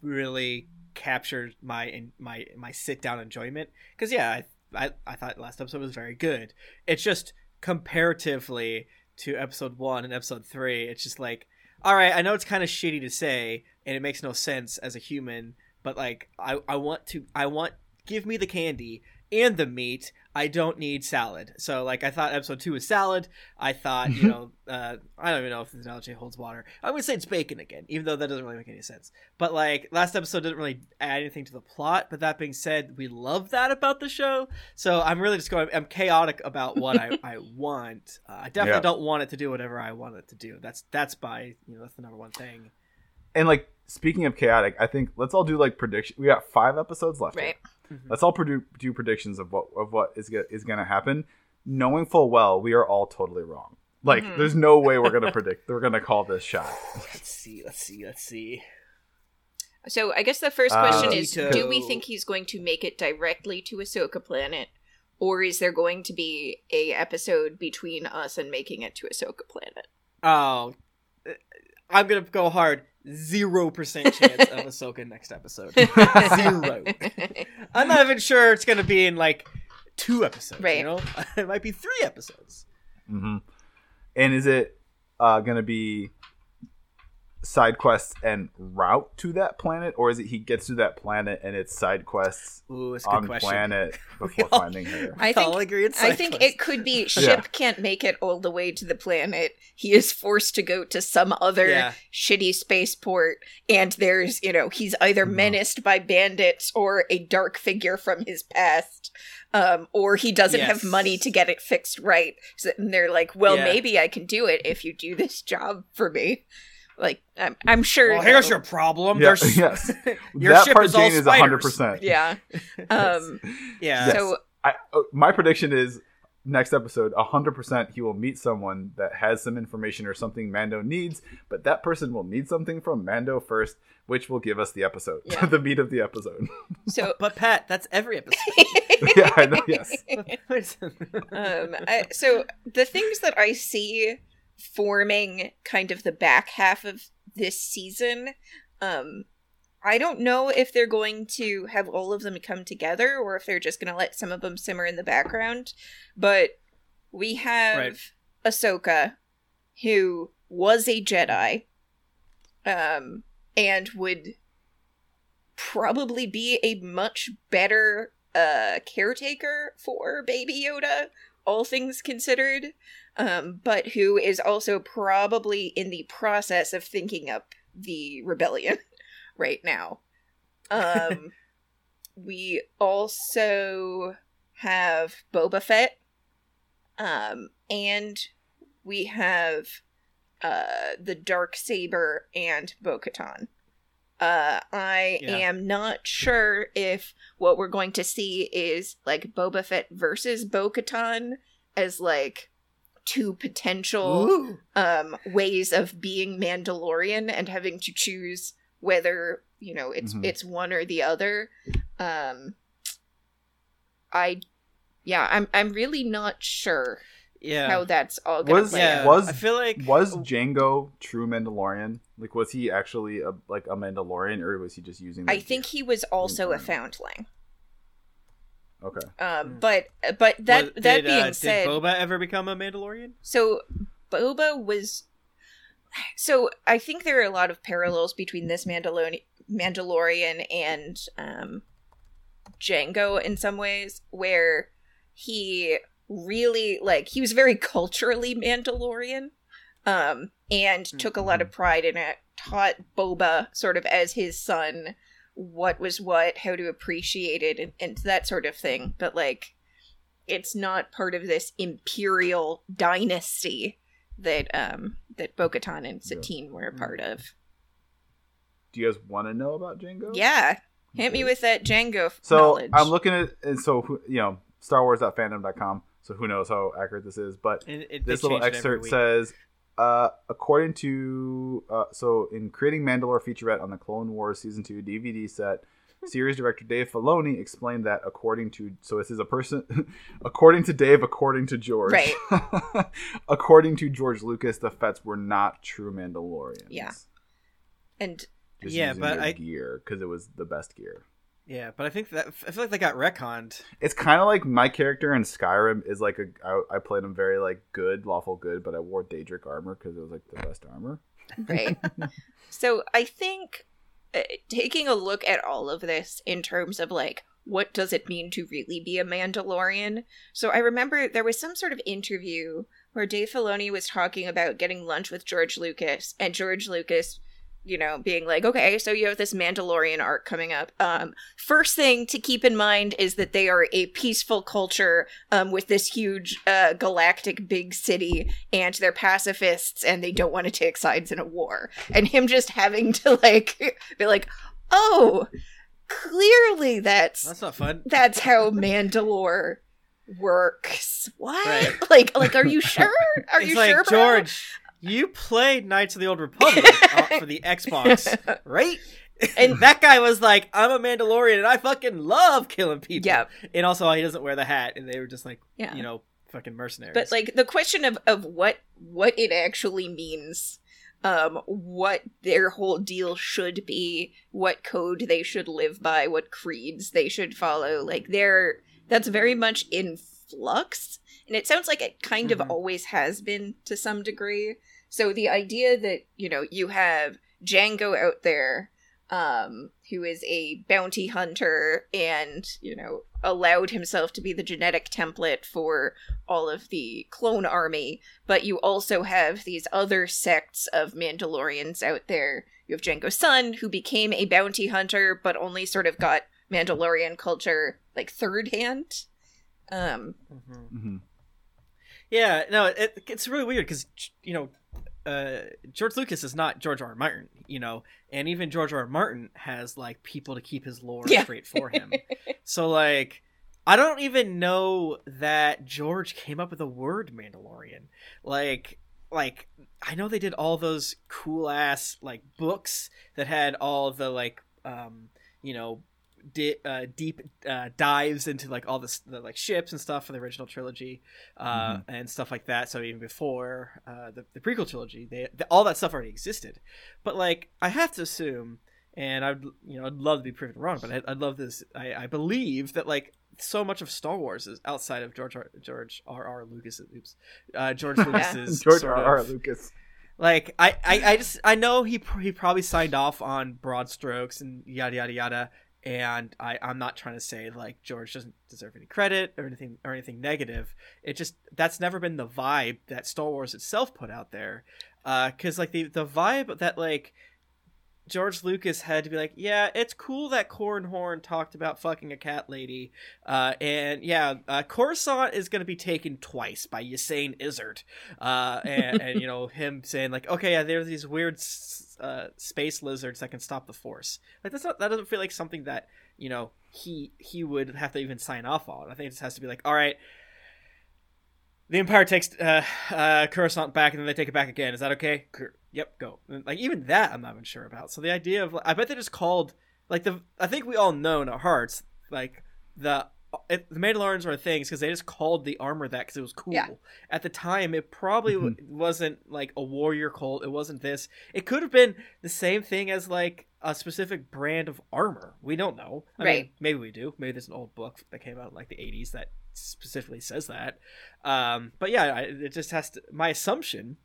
really captured my my my sit down enjoyment because yeah I, I i thought last episode was very good it's just comparatively to episode one and episode three it's just like all right i know it's kind of shitty to say and it makes no sense as a human but like i i want to i want give me the candy and the meat. I don't need salad. So like I thought episode two was salad. I thought you know uh, I don't even know if the analogy holds water. I would say it's bacon again, even though that doesn't really make any sense. But like last episode didn't really add anything to the plot. But that being said, we love that about the show. So I'm really just going. I'm chaotic about what I, I want. Uh, I definitely
Yeah.
don't want it to do whatever I want it to do. That's that's by you know that's the number one thing.
and like speaking of chaotic, I think let's all do like prediction. We got five episodes left.
Right.
Let's all produ- do predictions of what of what is go- is going to happen, knowing full well we are all totally wrong. Like,
Mhm.
there's no way we're going to predict. We're going to call this shot.
Let's see. Let's see. Let's see.
So I guess the first
Uh,
question is:
Tito.
Do we think he's going to make it directly to Ahsoka Planet, or is there going to be a episode between us and making it to Ahsoka Planet?
Oh, uh, I'm gonna go hard. Zero percent chance of Ahsoka next episode. Zero. I'm not even sure it's gonna be in like two episodes.
Right.
You know, it might be three episodes.
hmm And is it uh, going to be side quests and route to that planet, or is it he gets to that planet and it's side quests
Ooh, that's
on
question.
planet before
all-
finding her?
I think-
all agree it's
I think
quest.
it could be ship can't make it all the way to the planet. He is forced to go to some other
Yeah.
shitty spaceport, and there's you know he's either
Mhm.
menaced by bandits or a dark figure from his past. Um, or he doesn't
Yes.
have money to get it fixed right. So, and they're like, "Well,
Yeah.
maybe I can do it if you do this job for me." Like, I'm, I'm sure.
Well, here's your problem.
Yeah,
There's
yes.
your
that
ship
part
is all
Jane is
spiders.
100%.
Yeah. Um.
Yeah.
Yes.
So
I, uh, my prediction is next episode 100% he will meet someone that has some information or something mando needs but that person will need something from mando first which will give us the episode
Yeah.
the meat of the episode
so
But Pat, that's every episode.
yeah i know yes
um I, so the things that i see forming kind of the back half of this season um i don't know if they're going to have all of them come together or if they're just going to let some of them simmer in the background but we have
Right.
ahsoka who was a jedi um and would probably be a much better uh caretaker for baby yoda all things considered um but who is also probably in the process of thinking up the rebellion right now um we also have boba fett um and we have uh the dark saber and bo-katan uh, I
Yeah.
am not sure if what we're going to see is like Boba Fett versus Bo Katan as like two potential
Ooh.
um ways of being Mandalorian and having to choose whether, you know, it's
Mhm.
it's one or the other. Um I yeah, I'm I'm really not sure
Yeah.
how that's all gonna
Was-
play
yeah.
out.
Was-
I feel like
was Jango true mandalorian like was he actually a, like a mandalorian or was he just using
I think he was also a foundling.
Okay
Um, but but that
Was-
that
did,
being
uh,
said,
did Boba ever become a Mandalorian?
so Boba was. So I think there are a lot of parallels between this Mandalorian Mandalorian and um, Jango in some ways, where he really like he was very culturally Mandalorian, um, and took a lot of pride in it. Taught Boba sort of as his son what was what, how to appreciate it, and, and that sort of thing. But like, it's not part of this imperial dynasty that um that Bo-Katan and
Yeah.
Satine were a part of.
do you guys want to know about Jango
Yeah, Hit me with that Jango f-
So
knowledge.
I'm looking at and so you know Star Wars.fandom.com. So who knows how accurate this is, but
And it-
this little
change it every
excerpt says, uh, according to uh, so in creating Mandalore featurette on the Clone Wars season two DVD set, series director Dave Filoni explained that according to so this is a person, according to Dave, according to George,
Right.
according to George Lucas, the Fetts were not true Mandalorians.
Yeah. and
Just
Yeah,
using
but I-
gear because it was the best gear.
Yeah, but I think that I feel like they got retconned.
It's kind of like my character in Skyrim is like a I, I played him very like good, lawful good, but I wore Daedric armor because it was like the best armor.
right. so I think uh, taking a look at all of this in terms of like what does it mean to really be a Mandalorian? So I remember there was some sort of interview where Dave Filoni was talking about getting lunch with George Lucas, and George Lucas, you know, being like, "Okay, so you have this Mandalorian arc coming up. Um, first thing to keep in mind is that they are a peaceful culture um, with this huge uh, galactic big city, and they're pacifists, and they don't want to take sides in a war." And him just having to like be like, "Oh." Clearly, that's
That's not fun.
that's how Mandalore works. What?
Right.
Like, like, are you sure? Are
it's
you
like
sure?
George, you played Knights of the Old Republic uh, for the Xbox, right? And that guy was like, "I'm a Mandalorian and I fucking love killing people."
Yeah.
and also he doesn't wear the hat, and they were just like,
Yeah.
you know, fucking mercenaries.
But like the question of of what what it actually means, um, what their whole deal should be, what code they should live by, what creeds they should follow, like they're that's very much in flux, and it sounds like it kind
Mhm.
of always has been to some degree. So the idea that you know you have Jango out there um, who is a bounty hunter and, you know, allowed himself to be the genetic template for all of the clone army. But you also have these other sects of Mandalorians out there. You have Jango's son, who became a bounty hunter, but only sort of got Mandalorian culture like third hand. Um,
Mhm.
hmm
yeah, no, it, it's really weird because you know, uh, George Lucas is not George R. R. Martin, you know, and even George R. R. Martin has like people to keep his lore
Yeah.
straight for him. so like. I don't even know that George came up with the word Mandalorian. Like, like I know they did all those cool ass like books that had all the like, um, you know, di- uh, deep uh, dives into like all this the like ships and stuff for the original trilogy, uh, and stuff like that. So even before uh, the the prequel trilogy, they the, all that stuff already existed. But like, I have to assume, and I'd you know I'd love to be proven wrong, but I'd, I'd love this. I, I believe that like so much of Star Wars is outside of George R. George R. R. Lucas. Oops, uh, George Lucas's
George R. R. Lucas.
like I, I, I just I know he he probably signed off on broad strokes and yada yada yada. And I, I'm not trying to say like George doesn't deserve any credit or anything or anything negative. It just that's never been the vibe that Star Wars itself put out there. Uh, because like the the vibe that like George Lucas had to be like, yeah, it's cool that Corran Horn talked about fucking a cat lady, uh, and yeah, uh, Coruscant is going to be taken twice by Ysanne Isard, uh, and, and you know him saying like, okay, yeah, there's these weird uh, space lizards that can stop the Force. Like that's not that doesn't feel like something that you know he he would have to even sign off on. I think it just has to be like, all right. The Empire takes uh, uh, Coruscant back, and then they take it back again. Is that okay? Cor- Yep, go. And, Like even that, I'm not even sure about. So the idea of, I bet they just called like the. I think we all know in our hearts, like the it, the Mandalorians were things because they just called the armor that because it was cool.
Yeah.
At the time, it probably w wasn't like a warrior cult. It wasn't this. It could have been the same thing as like a specific brand of armor. We don't know. I mean,
Right.
maybe we do. Maybe there's an old book that came out in like the 80s that specifically says that. Um, but yeah, I, it just has to. My assumption,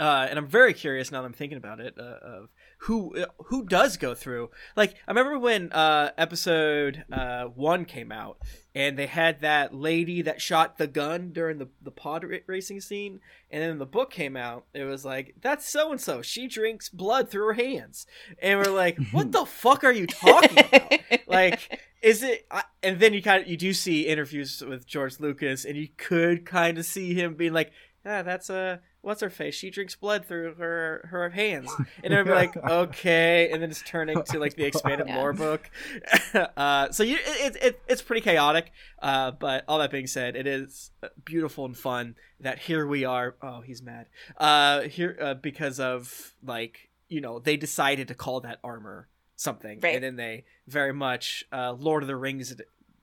uh, and I'm very curious now that I'm thinking about it, uh, of who uh, who does go through. Like I remember when uh, episode uh, one came out, and they had that lady that shot the gun during the the pod ra- racing scene, and then the book came out. It was like that's so and so. She drinks blood through her hands, and we're like, what the fuck are you talking about? like is it I, and then you kind of you do see interviews with george lucas and you could kind of see him being like yeah that's a what's her face? She drinks blood through her her hands, and it'll be like, okay, and then it's turning to like the expanded
Yeah.
lore book. uh, so you, it, it it's pretty chaotic. Uh, but all that being said, it is beautiful and fun that here we are. Oh, he's mad. Uh, here uh, because of like you know they decided to call that armor something,
Right.
and then they very much uh, Lord of the Rings.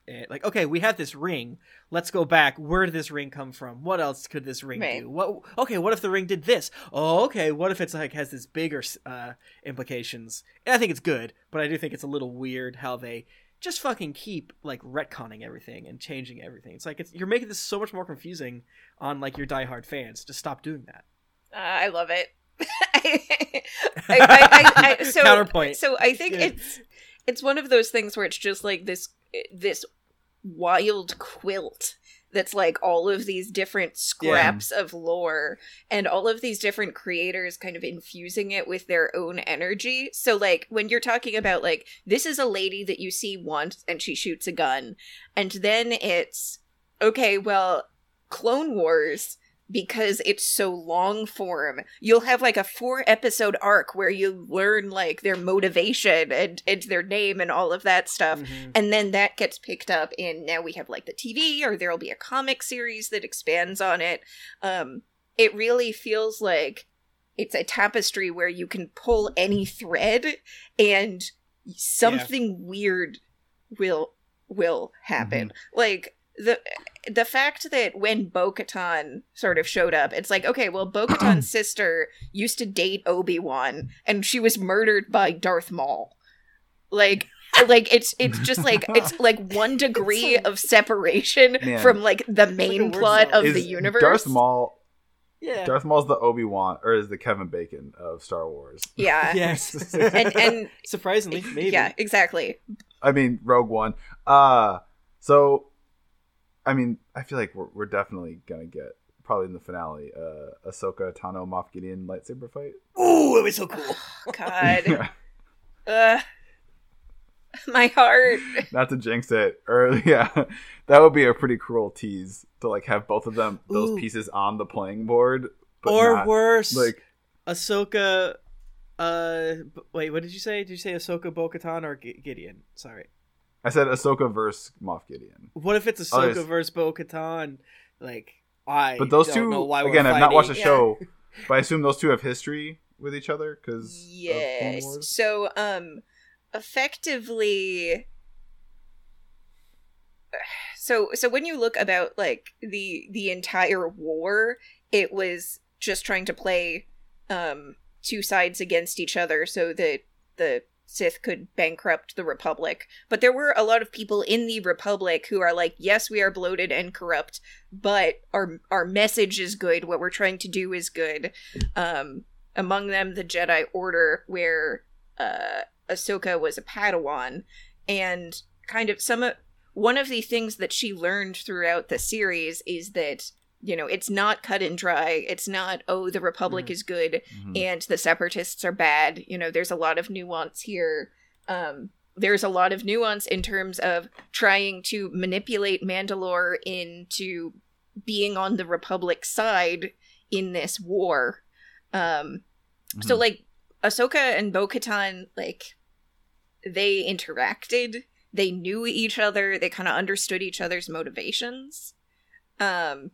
It- it- Like okay, we have this ring. Let's go back. Where did this ring come from? What else could this ring
Right.
do? What? Okay, what if the ring did this? Oh, okay. What if it's like has this bigger uh, implications? And I think it's good, but I do think it's a little weird how they just fucking keep like retconning everything and changing everything. It's like it's you're making this so much more confusing on like your diehard fans. Just stop doing that.
Uh, I love it. I, I, I, I, so,
Counterpoint.
So I think
Yeah.
it's it's one of those things where it's just like this this wild quilt that's like all of these different scraps of lore and all of these different creators kind of infusing it with their own energy. So like when you're talking about like this is a lady that you see once and she shoots a gun and then it's okay, well Clone Wars because it's so long form. You'll have like a four episode arc where you learn like their motivation and, and their name and all of that stuff.
Mhm.
And then that gets picked up in now we have like the TV or there'll be a comic series that expands on it. Um it really feels like it's a tapestry where you can pull any thread and something weird will will happen. Like the the fact that when Bo-Katan sort of showed up, it's like, okay, well, Bo-Katan's sister used to date Obi-Wan, and she was murdered by Darth Maul. Like, like it's it's just like it's like one degree of separation
Man.
from like the main
word
plot of
Is
the universe.
Darth Maul.
Yeah.
Darth Maul's the Obi Wan, or is the Kevin Bacon of Star Wars?
yeah,
yes.
and and
Surprisingly, maybe.
yeah, exactly.
I mean, Rogue One. Uh so, I mean, I feel like we're, we're definitely gonna get probably in the finale, uh, Ahsoka Tano Moff Gideon lightsaber fight.
Ooh, it was so cool.
God, uh, my heart.
Not to jinx it, or yeah, that would be a pretty cruel tease to like have both of them those
Ooh.
pieces on the playing board, but
or
not,
worse,
like
Ahsoka. Uh, b- wait, what did you say? Did you say Ahsoka, Bo-Katan, or G- Gideon? Sorry.
I said, Ahsoka versus Moff Gideon.
What if it's
Oh,
Ahsoka
yes.
versus Bo-Katan? Like, I
But those
don't
two,
know why we're
again, I've not watched the
fighting.
show, but I assume those two have history with each other because
Yes. So, um, effectively, so so when you look about like the the entire war, it was just trying to play um two sides against each other so that the Sith could bankrupt the Republic. But there were a lot of people in the Republic who are like, yes, we are bloated and corrupt, but our our message is good. What we're trying to do is good. Um, among them, the Jedi Order, where uh, Ahsoka was a Padawan, and kind of some one of the things that she learned throughout the series is that you know it's not cut and dry. It's not oh the Republic
Mhm.
is good
Mhm.
and the separatists are bad you know there's a lot of nuance here um there's a lot of nuance in terms of trying to manipulate mandalore into being on the republic side in this war um so
Mhm.
like ahsoka and bo-katan like they interacted they knew each other they kind of understood each other's motivations um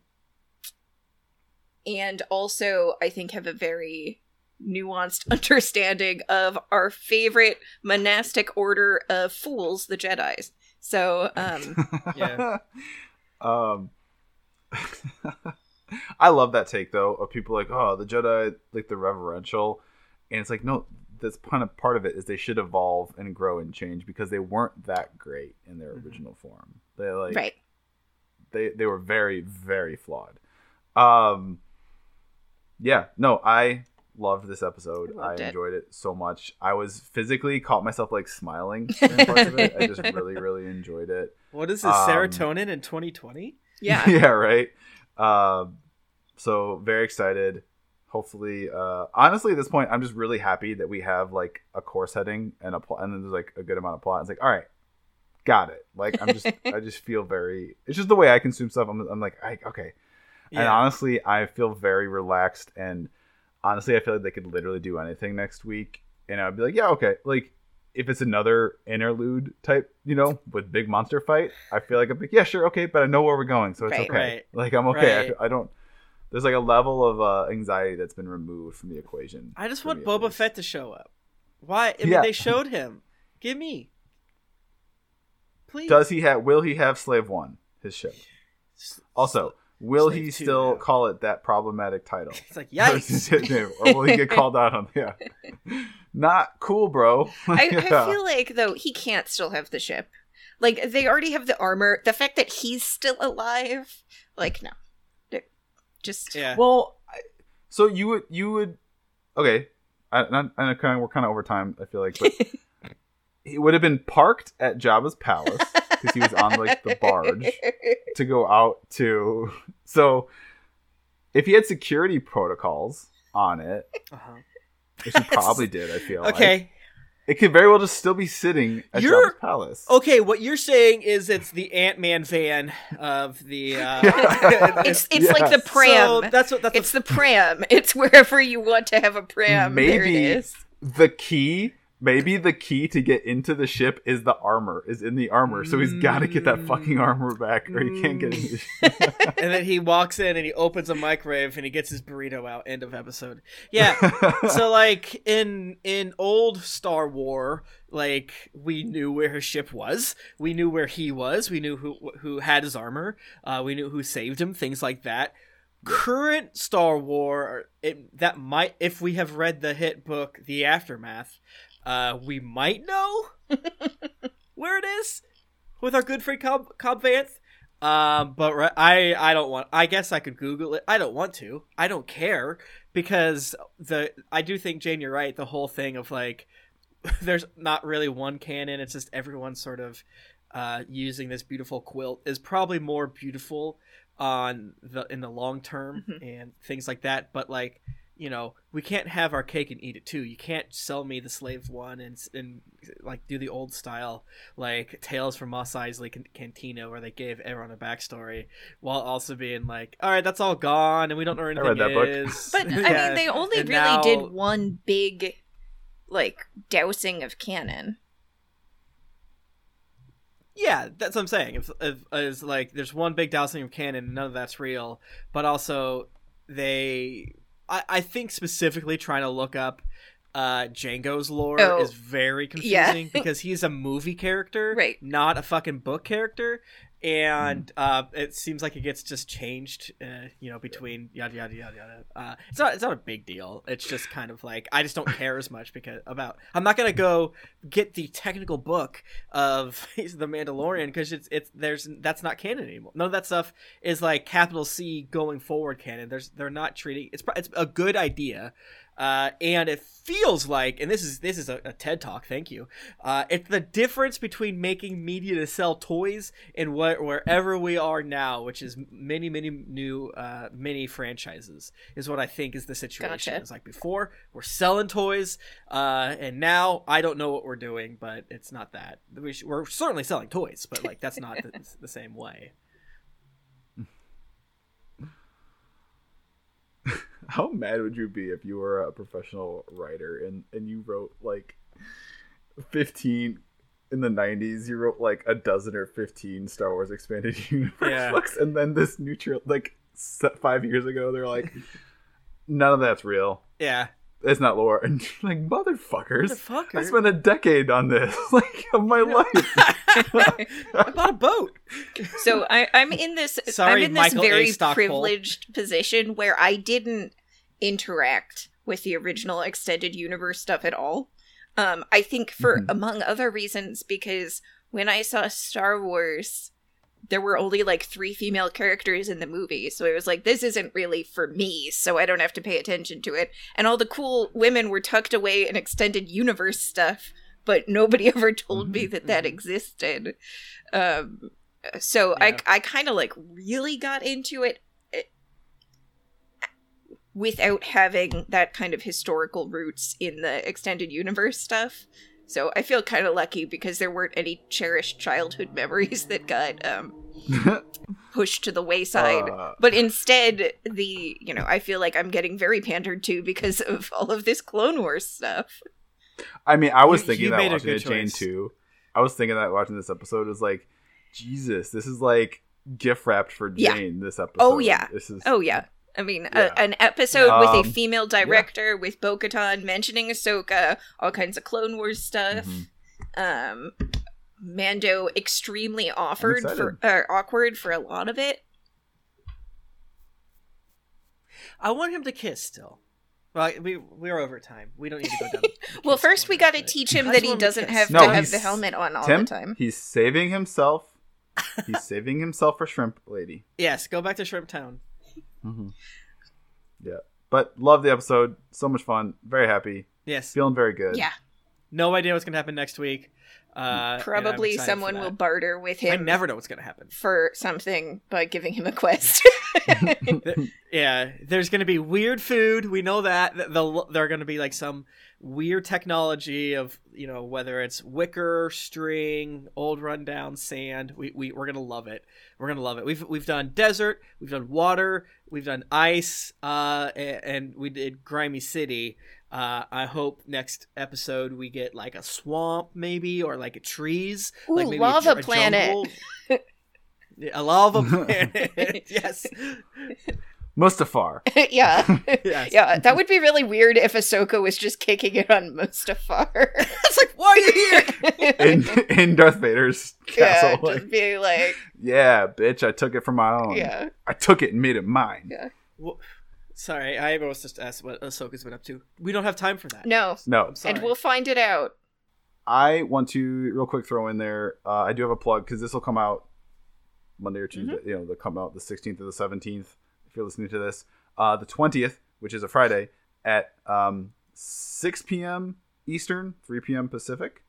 and also i think have a very nuanced understanding of our favorite monastic order of fools the jedis so um
Yeah.
um, I love that take though of people like, oh, the Jedi like the reverential, and it's like no, that's kind of part of it is they should evolve and grow and change because they weren't that great in their
Mhm.
original form. They like
right
they they were very very flawed. Um, yeah, no, I loved this episode. I
Loved it.
enjoyed it so much. I was physically caught myself like smiling in parts of it. I just really really enjoyed it.
What is this?
Um,
serotonin in 2020?
yeah
yeah, right. Um, so very excited. Hopefully, uh, honestly, at this point, I'm just really happy that we have like a course heading and a plot, and then there's like a good amount of plot. It's like, all right, got it. Like I'm just, I just feel very. It's just the way I consume stuff. I'm, I'm like, I, okay, And honestly, I feel very relaxed. And honestly, I feel like they could literally do anything next week, and I'd be like, yeah, okay. Like if it's another interlude type, you know, with big monster fight, I feel like I'm like, yeah, sure, okay, but I know where we're going, so it's
Right.
okay.
Right.
Like I'm okay.
Right.
I, I don't. There's like a level of uh, anxiety that's been removed from the equation.
I just want Boba. Fett to show up. Why? I mean,
Yeah.
they showed him. Give me. Please.
Does he have? Will he have Slave One? His ship. Also, will
Slave
he still
now.
call it that problematic title?
It's like
Or is
yikes.
his name? or will he get called out on? Yeah, not cool, bro.
I,
Yeah.
I feel like though he can't still have the ship. Like they already have the armor. The fact that he's still alive, like no, just
yeah.
Well, I, so you would you would okay. I, not, I kind of we're kind of over time. I feel like, but he would have been parked at Jabba's palace because he was on like the barge to go out to. So, if he had security protocols on it,
Uh-huh.
which he probably did, I feel like
Okay.
it could very well just still be sitting at
You're-
palace.
Okay, what you're saying is it's the Ant Man van of the. Uh,
Yeah.
it's it's like the pram.
So that's what that's
it's the pram. It's wherever you want to have a pram. there it
Maybe
is.
the key maybe the key to get into the ship is the armor is in the armor so he's got to get that fucking
Mm.
armor back or he can't get into the
and then he walks in and he opens a microwave and he gets his burrito out. End of episode. Yeah. so like in in old Star War, like we knew where his ship was, we knew where he was, we knew who who had his armor, uh, we knew who saved him, things like that. Current Star War, it, that might if we have read the hit book, The Aftermath, uh, we might know where it is with our good friend Cobb, Cobb Vanth. Um, but ri- I I don't want. I guess I could Google it. I don't want to. I don't care because the I do think Jane, you're right. The whole thing of like, there's not really one canon. It's just everyone sort of uh, using this beautiful quilt is probably more beautiful on the in the long term and things like that. But like you know, we can't have our cake and eat it too. You can't sell me the slave one and and like do the old style like Tales from Mos Eisley Can- Cantina where they gave everyone a backstory while also being like, all right, that's all gone and we don't know where
I read
anything
that book.
is.
But I mean, they only
And
really
now-
did one big, like dousing of canon.
Yeah, that's what I'm saying. If, if is like there's one big dousing of canon, none of that's real. But also, they, I, I think specifically trying to look up uh Jango's lore
Oh,
is very
yeah.
confusing because he's a movie character,
Right.
Not a fucking book character. And
Mm.
uh, it seems like it gets just changed, uh, you know, between yada yada yada yada. Uh, it's not it's not a big deal. It's just kind of like I just don't care as much because about I'm not gonna go get the technical book of the Mandalorian because it's it's there's that's not canon anymore. None of that stuff is like capital C going forward canon. There's they're not treating it's it's a good idea. Uh, and it feels like, and this is this is a, a TED talk. Thank you. Uh, it's the difference between making media to sell toys and what wherever we are now, which is many many new uh, mini franchises, is what I think is the situation.
Gotcha.
It's like before we're selling toys, uh, and now I don't know what we're doing, but it's not that. We sh- we're certainly selling toys, but like that's not the, the same way.
How mad would you be if you were a professional writer and and you wrote like 15 in the 90s you wrote like a dozen or 15 Star Wars expanded universe
Yeah.
books and then this neutral like 5 years ago they're like none of that's real.
Yeah,
It's not lore and like motherfuckers.
motherfucker.
I spent a decade on this like of my life.
I bought a boat.
So I, I'm in this.
Sorry,
I'm in this
Michael A.
very
Stackpole.
privileged position where I didn't interact with the original extended universe stuff at all. Um, I think for
Mhm.
among other reasons because when I saw Star Wars, there were only like three female characters in the movie, so it was like this isn't really for me, so I don't have to pay attention to it. And all the cool women were tucked away in extended universe stuff, but nobody ever told me that that
Mhm.
existed. Um, so
Yeah.
I I kind of like really got into it without having that kind of historical roots in the extended universe stuff. So I feel kind of lucky because there weren't any cherished childhood memories that got um, pushed to the wayside.
Uh.
but instead, the you know I feel like I'm getting very pandered to because of all of this Clone Wars stuff.
I mean, I was
You-
thinking
you
that watching it, Jane, too. I was thinking that watching this episode was like, Jesus, this is like gift wrapped for
Yeah.
Jane. This episode.
Oh, yeah.
This is.
Oh yeah. I mean,
Yeah.
a, an episode with
Um,
a female director, with Bo-Katan mentioning Ahsoka, all kinds of Clone Wars stuff.
Mhm.
Um, Mando extremely offered for uh, awkward for a lot of it.
I want him to kiss still. Well, we we're over time. We don't need to go down.
Well,
kiss
first we got to teach him that he
want him to
doesn't have
No,
to have the helmet on all
Tim,
the time.
he's saving himself. He's saving himself for Shrimp Lady.
Yes, go back to Shrimp Town. Mm-hmm.
Yeah, but love the episode. So much fun. Very happy.
Yes.
Feeling very good.
Yeah,
No idea what's gonna happen next week. Uh,
probably someone will barter with him.
I never know what's gonna happen.
for something by giving him a quest.
Yeah, there's going to be weird food. We know that. Th- They'll, they're going to be like some weird technology of, you know, whether it's wicker, string, old rundown sand. We, we, we're going to love it. We're going to love it. We've, we've done desert, we've done water, we've done ice, uh, and, and we did Grimy City. Uh, I hope next episode we get like a swamp, maybe, or like a trees.
Ooh,
like maybe a
lava
ju- a
planet.
Yeah, a lava planet. yes.
Mustafar.
yeah.
Yes.
Yeah, that would be really weird if Ahsoka was just kicking it on Mustafar.
It's like, why are you here?
in in Darth Vader's
yeah,
castle. like,
just be like,
yeah, bitch, I took it for my own.
yeah.
I took it and made it mine.
Yeah.
Sorry, I was just asked what Ahsoka's been up to. We don't have time for that.
No,
No,
and we'll find it out.
I want to real quick throw in there. Uh, I do have a plug because this will come out Monday or Tuesday.
Mm-hmm.
You know, they'll come out the 16th or the 17th. If you're listening to this, uh, the 20th, which is a Friday, at um, 6 p.m. Eastern, 3 p.m. Pacific.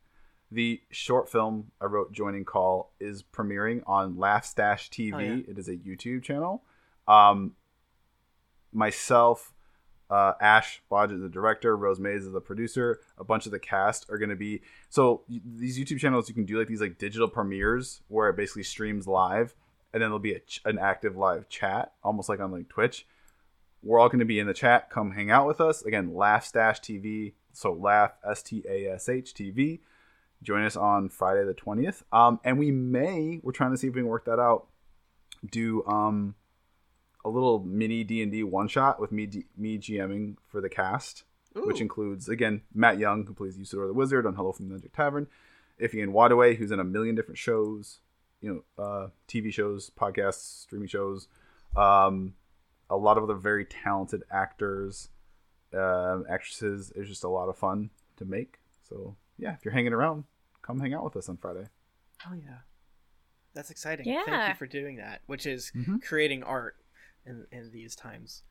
The short film I wrote, Joining Call, is premiering on Laugh Stash TV.
Oh, yeah.
It is a YouTube channel. Um, myself, uh, Ash Bodge is the director, Rose Mays is the producer. A bunch of the cast are going to be so these YouTube channels. You can do like these like digital premieres where it basically streams live, and then there'll be ch- an active live chat, almost like on like Twitch. We're all going to be in the chat. Come hang out with us again. Laugh Stash TV. So laugh S T A S H TV. Join us on Friday the twentieth. Um, and we may we're trying to see if we can work that out. Do um a little mini D and D one shot with me D- me GMing for the cast, which includes again Matt Young who plays Usidore the Wizard on Hello from the Magic Tavern, Ifian Wadaway who's in a million different shows, you know, uh, TV shows, podcasts, streaming shows, um, a lot of other very talented actors, um, actresses. It's just a lot of fun to make. So yeah, if you're hanging around, come hang out with us on Friday.
Oh yeah, that's exciting.
Yeah.
Thank you for doing that, which is
Mhm.
creating art in in these times.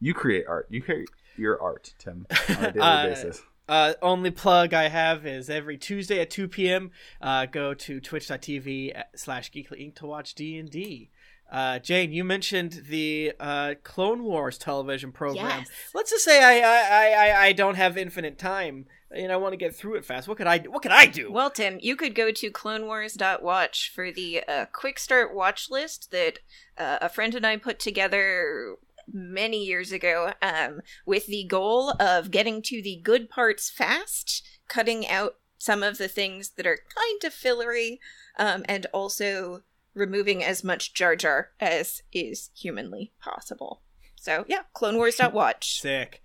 You create art. You create your art, Tim, on a daily
Uh,
basis.
Uh, only plug I have is every Tuesday at 2 p.m. Uh, go to twitch.tv slash geekly inc to watch D&D. Uh, Jane, you mentioned the uh, Clone Wars television program.
Yes.
Let's just say I, I, I, I don't have infinite time and I want to get through it fast. What could I do? What could I do?
Well, Tim, you could go to clonewars.watch for the uh, quick start watch list that uh, a friend and I put together many years ago um, with the goal of getting to the good parts fast, cutting out some of the things that are kind of fillery, um, and also removing as much Jar Jar as is humanly possible. So, yeah, clonewars.watch.
Sick.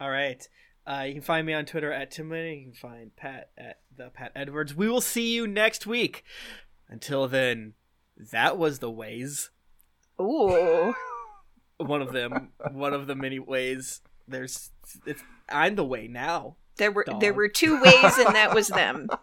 All right. Uh, you can find me on Twitter at Timmy. You can find Pat at the Pat Edwards. We will see you next week. Until then, that was the ways.
Ooh.
One of them. one of the many ways. There's. It's. I'm the way now.
There were
Dog.
there were two ways, and that was them.